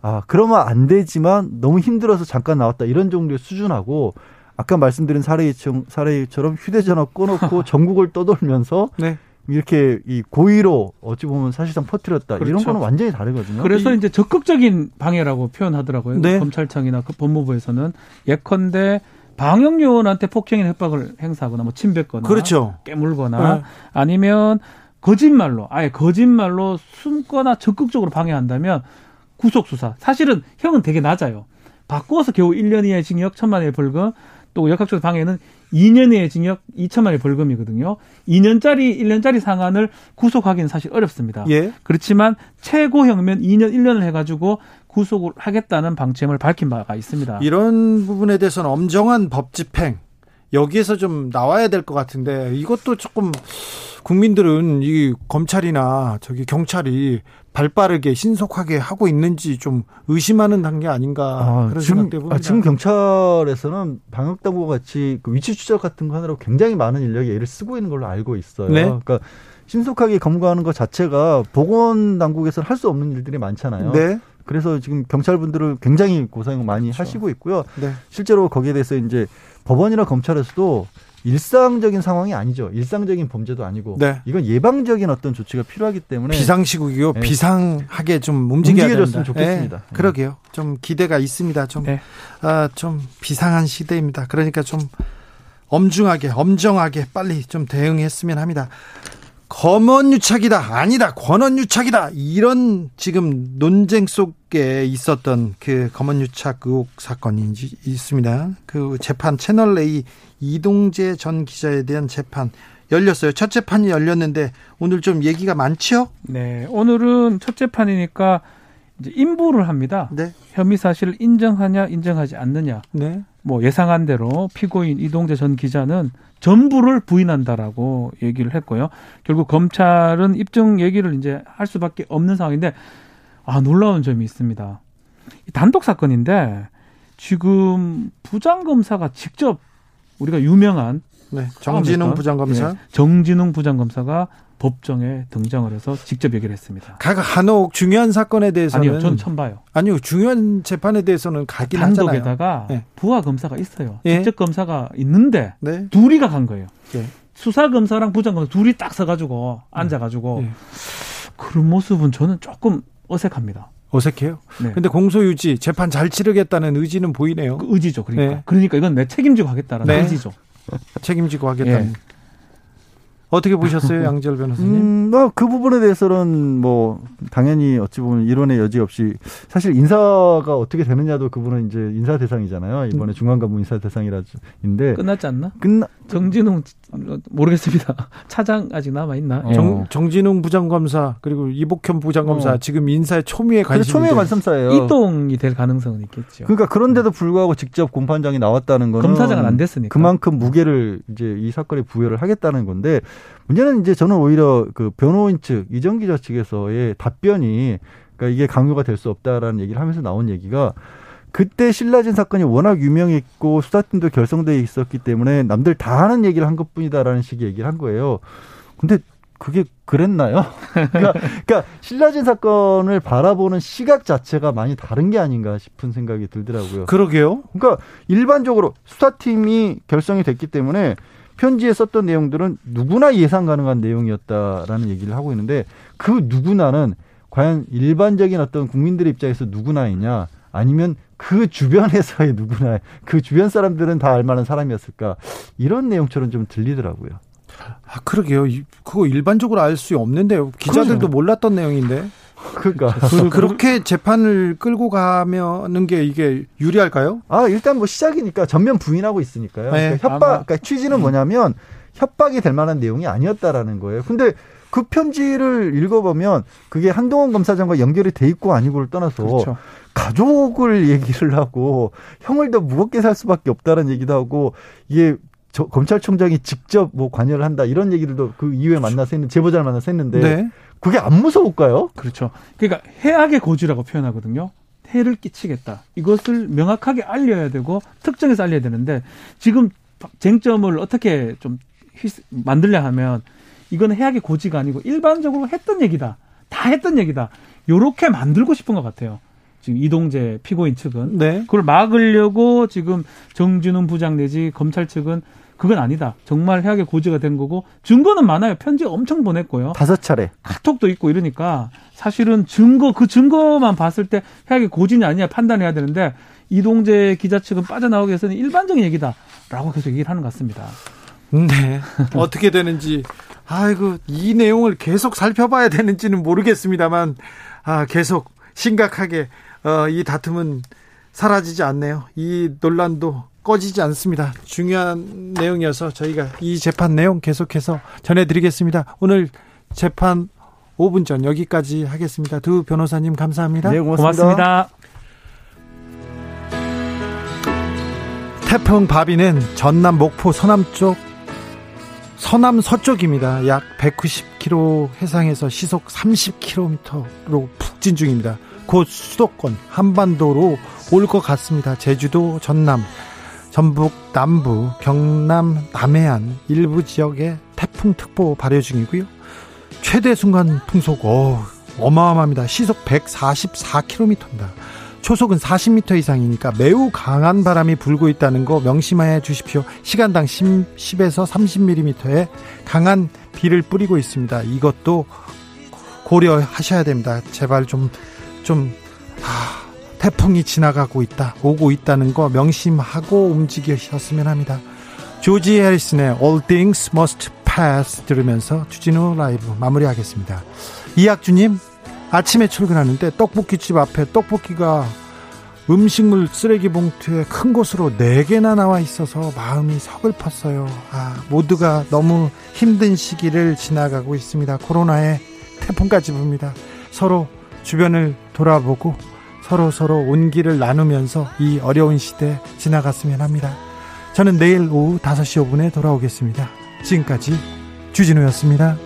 Speaker 6: 아 그러면 안 되지만 너무 힘들어서 잠깐 나왔다 이런 정도의 수준하고 아까 말씀드린 사례처럼 사례처럼 휴대전화 꺼놓고 [laughs] 전국을 떠돌면서 네. 이렇게 이 고의로 어찌 보면 사실상 퍼뜨렸다 그렇죠. 이런 거는 완전히 다르거든요.
Speaker 7: 그래서 이, 제 적극적인 방해라고 표현하더라고요. 네. 검찰청이나 그 법무부에서는 예컨대 방역 요원한테 폭행이나 협박을 행사하거나 뭐 침뱉거나 그렇죠. 깨물거나 네. 아니면 거짓말로 아예 거짓말로 숨거나 적극적으로 방해한다면 구속 수사. 사실은 형은 되게 낮아요. 바꾸어서 겨우 1년 이하의 징역, 1천만 원의 벌금, 또 역학적 방해는 2년 이하의 징역 2천만 원의 벌금이거든요. 2년짜리 1년짜리 상한을 구속하기는 사실 어렵습니다. 예. 그렇지만 최고형면 2년 1년을 해가지고 구속을 하겠다는 방침을 밝힌 바가 있습니다.
Speaker 1: 이런 부분에 대해서는 엄정한 법 집행 여기에서 좀 나와야 될 것 같은데 이것도 조금 국민들은 이 검찰이나 저기 경찰이 발빠르게 신속하게 하고 있는지 좀 의심하는 단계 아닌가 아, 그런 지금, 생각도 해봅니다.
Speaker 6: 아, 지금 경찰에서는 방역 당국과 같이 그 위치 추적 같은 거 하느라고 굉장히 많은 인력이 애를 쓰고 있는 걸로 알고 있어요. 네? 그러니까 신속하게 검거하는 것 자체가 보건 당국에서는 할 수 없는 일들이 많잖아요. 네. 그래서 지금 경찰분들을 굉장히 고생 많이 그렇죠. 하시고 있고요. 네. 실제로 거기에 대해서 이제 법원이나 검찰에서도 일상적인 상황이 아니죠. 일상적인 범죄도 아니고 네. 이건 예방적인 어떤 조치가 필요하기 때문에
Speaker 1: 비상시국이요. 네. 비상하게 좀 움직여야
Speaker 6: 움직여줬으면 좋겠습니다. 네.
Speaker 1: 그러게요. 좀 기대가 있습니다. 좀, 네. 아, 좀 비상한 시대입니다. 그러니까 좀 엄중하게, 엄정하게 빨리 좀 대응했으면 합니다. 검언유착이다 아니다 권언유착이다 이런 지금 논쟁 속에 있었던 그 검언유착 의혹 사건이 있습니다. 그 재판 채널 A 이동재 전 기자에 대한 재판 열렸어요. 첫 재판이 열렸는데 오늘 좀 얘기가 많죠?
Speaker 7: 네, 오늘은 첫 재판이니까 이제 인부를 합니다. 네. 혐의 사실을 인정하냐 인정하지 않느냐. 네. 뭐 예상한 대로 피고인 이동재 전 기자는 전부를 부인한다라고 얘기를 했고요. 결국 검찰은 입증 얘기를 이제 할 수밖에 없는 상황인데 아 놀라운 점이 있습니다. 단독 사건인데 지금 부장 검사가 직접 우리가 유명한
Speaker 1: 네, 정진웅 부장검사 네,
Speaker 7: 정진웅 부장검사가 법정에 등장을 해서 직접 얘기를 했습니다.
Speaker 1: 각 한옥 중요한 사건에 대해서는
Speaker 7: 아니요, 전 처음 봐요.
Speaker 1: 아니요, 중요한 재판에 대해서는 가긴
Speaker 7: 단독에다가 네. 부하 검사가 있어요. 예. 직접 검사가 있는데 네. 둘이 간 거예요. 예. 수사 검사랑 부장 검사 둘이 딱 서가지고 네. 앉아가지고 예. 그런 모습은 저는 조금 어색합니다.
Speaker 1: 어색해요. 네. 근데 공소 유지 재판 잘 치르겠다는 의지는 보이네요.
Speaker 7: 그 의지죠. 그러니까. 네. 그러니까 이건 내 책임지고 하겠다라는 네. 의지죠.
Speaker 1: 책임지고 하겠다는. 예. 어떻게 [laughs] 보셨어요, 양지열 변호사님? 음,
Speaker 6: 뭐, 그 부분에 대해서는 뭐, 당연히 어찌 보면 이론의 여지 없이 사실 인사가 어떻게 되느냐도 그분은 이제 인사 대상이잖아요. 이번에 음. 중간간부 인사 대상이라인데.
Speaker 7: 끝났지 않나?
Speaker 6: 끝나,
Speaker 7: 정진웅, 모르겠습니다. [laughs] 차장 아직 남아 있나?
Speaker 1: 어. 정, 정진웅 부장검사, 그리고 이복현 부장검사, 어. 지금 인사에 초미의 관심.
Speaker 6: 초미의 관심사예요.
Speaker 7: 이동이 될 가능성은 있겠죠.
Speaker 6: 그러니까 그런데도 불구하고 직접 공판장이 나왔다는 거는.
Speaker 7: 검사장은 안 됐으니까.
Speaker 6: 그만큼 무게를 이제 이 사건에 부여를 하겠다는 건데, 문제는 이제 저는 오히려 그 변호인 측 이정 기자 측에서의 답변이 그러니까 이게 강요가 될 수 없다라는 얘기를 하면서 나온 얘기가 그때 신라진 사건이 워낙 유명했고 수사팀도 결성돼 있었기 때문에 남들 다 하는 얘기를 한 것뿐이다라는 식의 얘기를 한 거예요. 근데 그게 그랬나요? [laughs] 그러니까, 그러니까 신라진 사건을 바라보는 시각 자체가 많이 다른 게 아닌가 싶은 생각이 들더라고요.
Speaker 1: 그러게요.
Speaker 6: 그러니까 일반적으로 수사팀이 결성이 됐기 때문에 편지에 썼던 내용들은 누구나 예상 가능한 내용이었다라는 얘기를 하고 있는데 그 누구나는 과연 일반적인 어떤 국민들의 입장에서 누구나이냐 아니면 그 주변에서의 누구나 그 주변 사람들은 다 알만한 사람이었을까 이런 내용처럼 좀 들리더라고요.
Speaker 1: 아 그러게요. 그거 일반적으로 알 수 없는데요. 기자들도 그러죠. 몰랐던 내용인데.
Speaker 6: 그러니까
Speaker 1: 그렇게 재판을 끌고 가면은 게 이게 유리할까요?
Speaker 6: 아 일단 뭐 시작이니까 전면 부인하고 있으니까요. 네. 그러니까 협박, 그러니까 취지는 뭐냐면 협박이 될 만한 내용이 아니었다라는 거예요. 근데 그 편지를 읽어보면 그게 한동훈 검사장과 연결이 돼 있고 아니고를 떠나서 그렇죠. 가족을 얘기를 하고 형을 더 무겁게 살 수밖에 없다는 얘기도 하고 이게 저, 검찰총장이 직접 뭐 관여를 한다 이런 얘기들도 그 이후에 만나서 했는 제보자를 만나서 했는데 네. 그게 안 무서울까요?
Speaker 7: 그렇죠. 그러니까 해악의 고지라고 표현하거든요. 해를 끼치겠다. 이것을 명확하게 알려야 되고 특정해서 알려야 되는데 지금 쟁점을 어떻게 좀 만들려 하면 이건 해악의 고지가 아니고 일반적으로 했던 얘기다. 다 했던 얘기다. 요렇게 만들고 싶은 것 같아요. 지금 이동재 피고인 측은 네. 그걸 막으려고 지금 정준훈 부장 내지 검찰 측은 그건 아니다. 정말 해악의 고지가 된 거고 증거는 많아요. 편지 엄청 보냈고요.
Speaker 6: 다섯 차례.
Speaker 7: 카톡도 있고 이러니까 사실은 증거 그 증거만 봤을 때 해악의 고지냐 아니냐 판단해야 되는데 이동재 기자 측은 빠져나오기 위해서는 일반적인 얘기다라고 계속 얘기를 하는 것 같습니다.
Speaker 1: 네. [laughs] 어떻게 되는지 아이고 이 내용을 계속 살펴봐야 되는지는 모르겠습니다만 아 계속 심각하게 어, 이 다툼은 사라지지 않네요. 이 논란도 꺼지지 않습니다. 중요한 내용이어서 저희가 이 재판 내용 계속해서 전해드리겠습니다. 오늘 재판 5분 전 여기까지 하겠습니다. 두 변호사님 감사합니다.
Speaker 7: 네, 고맙습니다. 고맙습니다.
Speaker 1: 태풍 바비는 전남 목포 서남쪽 서남 서쪽입니다. 약 190km 해상에서 시속 30km로 북진 중입니다. 곧 수도권 한반도로 올 것 같습니다. 제주도 전남 전북 남부 경남 남해안 일부 지역에 태풍특보 발효 중이고요. 최대 순간 풍속 어, 어마어마합니다. 시속 144km입니다. 초속은 40m 이상이니까 매우 강한 바람이 불고 있다는 거 명심해 주십시오. 시간당 10, 10에서 30mm의 강한 비를 뿌리고 있습니다. 이것도 고려하셔야 됩니다. 제발 좀, 좀, 아, 태풍이 지나가고 있다, 오고 있다는 거 명심하고 움직이셨으면 합니다. 조지 해리슨의 All Things Must Pass 들으면서 주진우 라이브 마무리하겠습니다. 이학주님, 아침에 출근하는데 떡볶이집 앞에 떡볶이가 음식물 쓰레기 봉투에 큰 곳으로 4개나 나와 있어서 마음이 서글펐어요. 아, 모두가 너무 힘든 시기를 지나가고 있습니다. 코로나에 태풍까지 붑니다. 서로 주변을 돌아보고 서로 서로 온기를 나누면서 이 어려운 시대 지나갔으면 합니다. 저는 내일 오후 5시 5분에 돌아오겠습니다. 지금까지 주진우였습니다.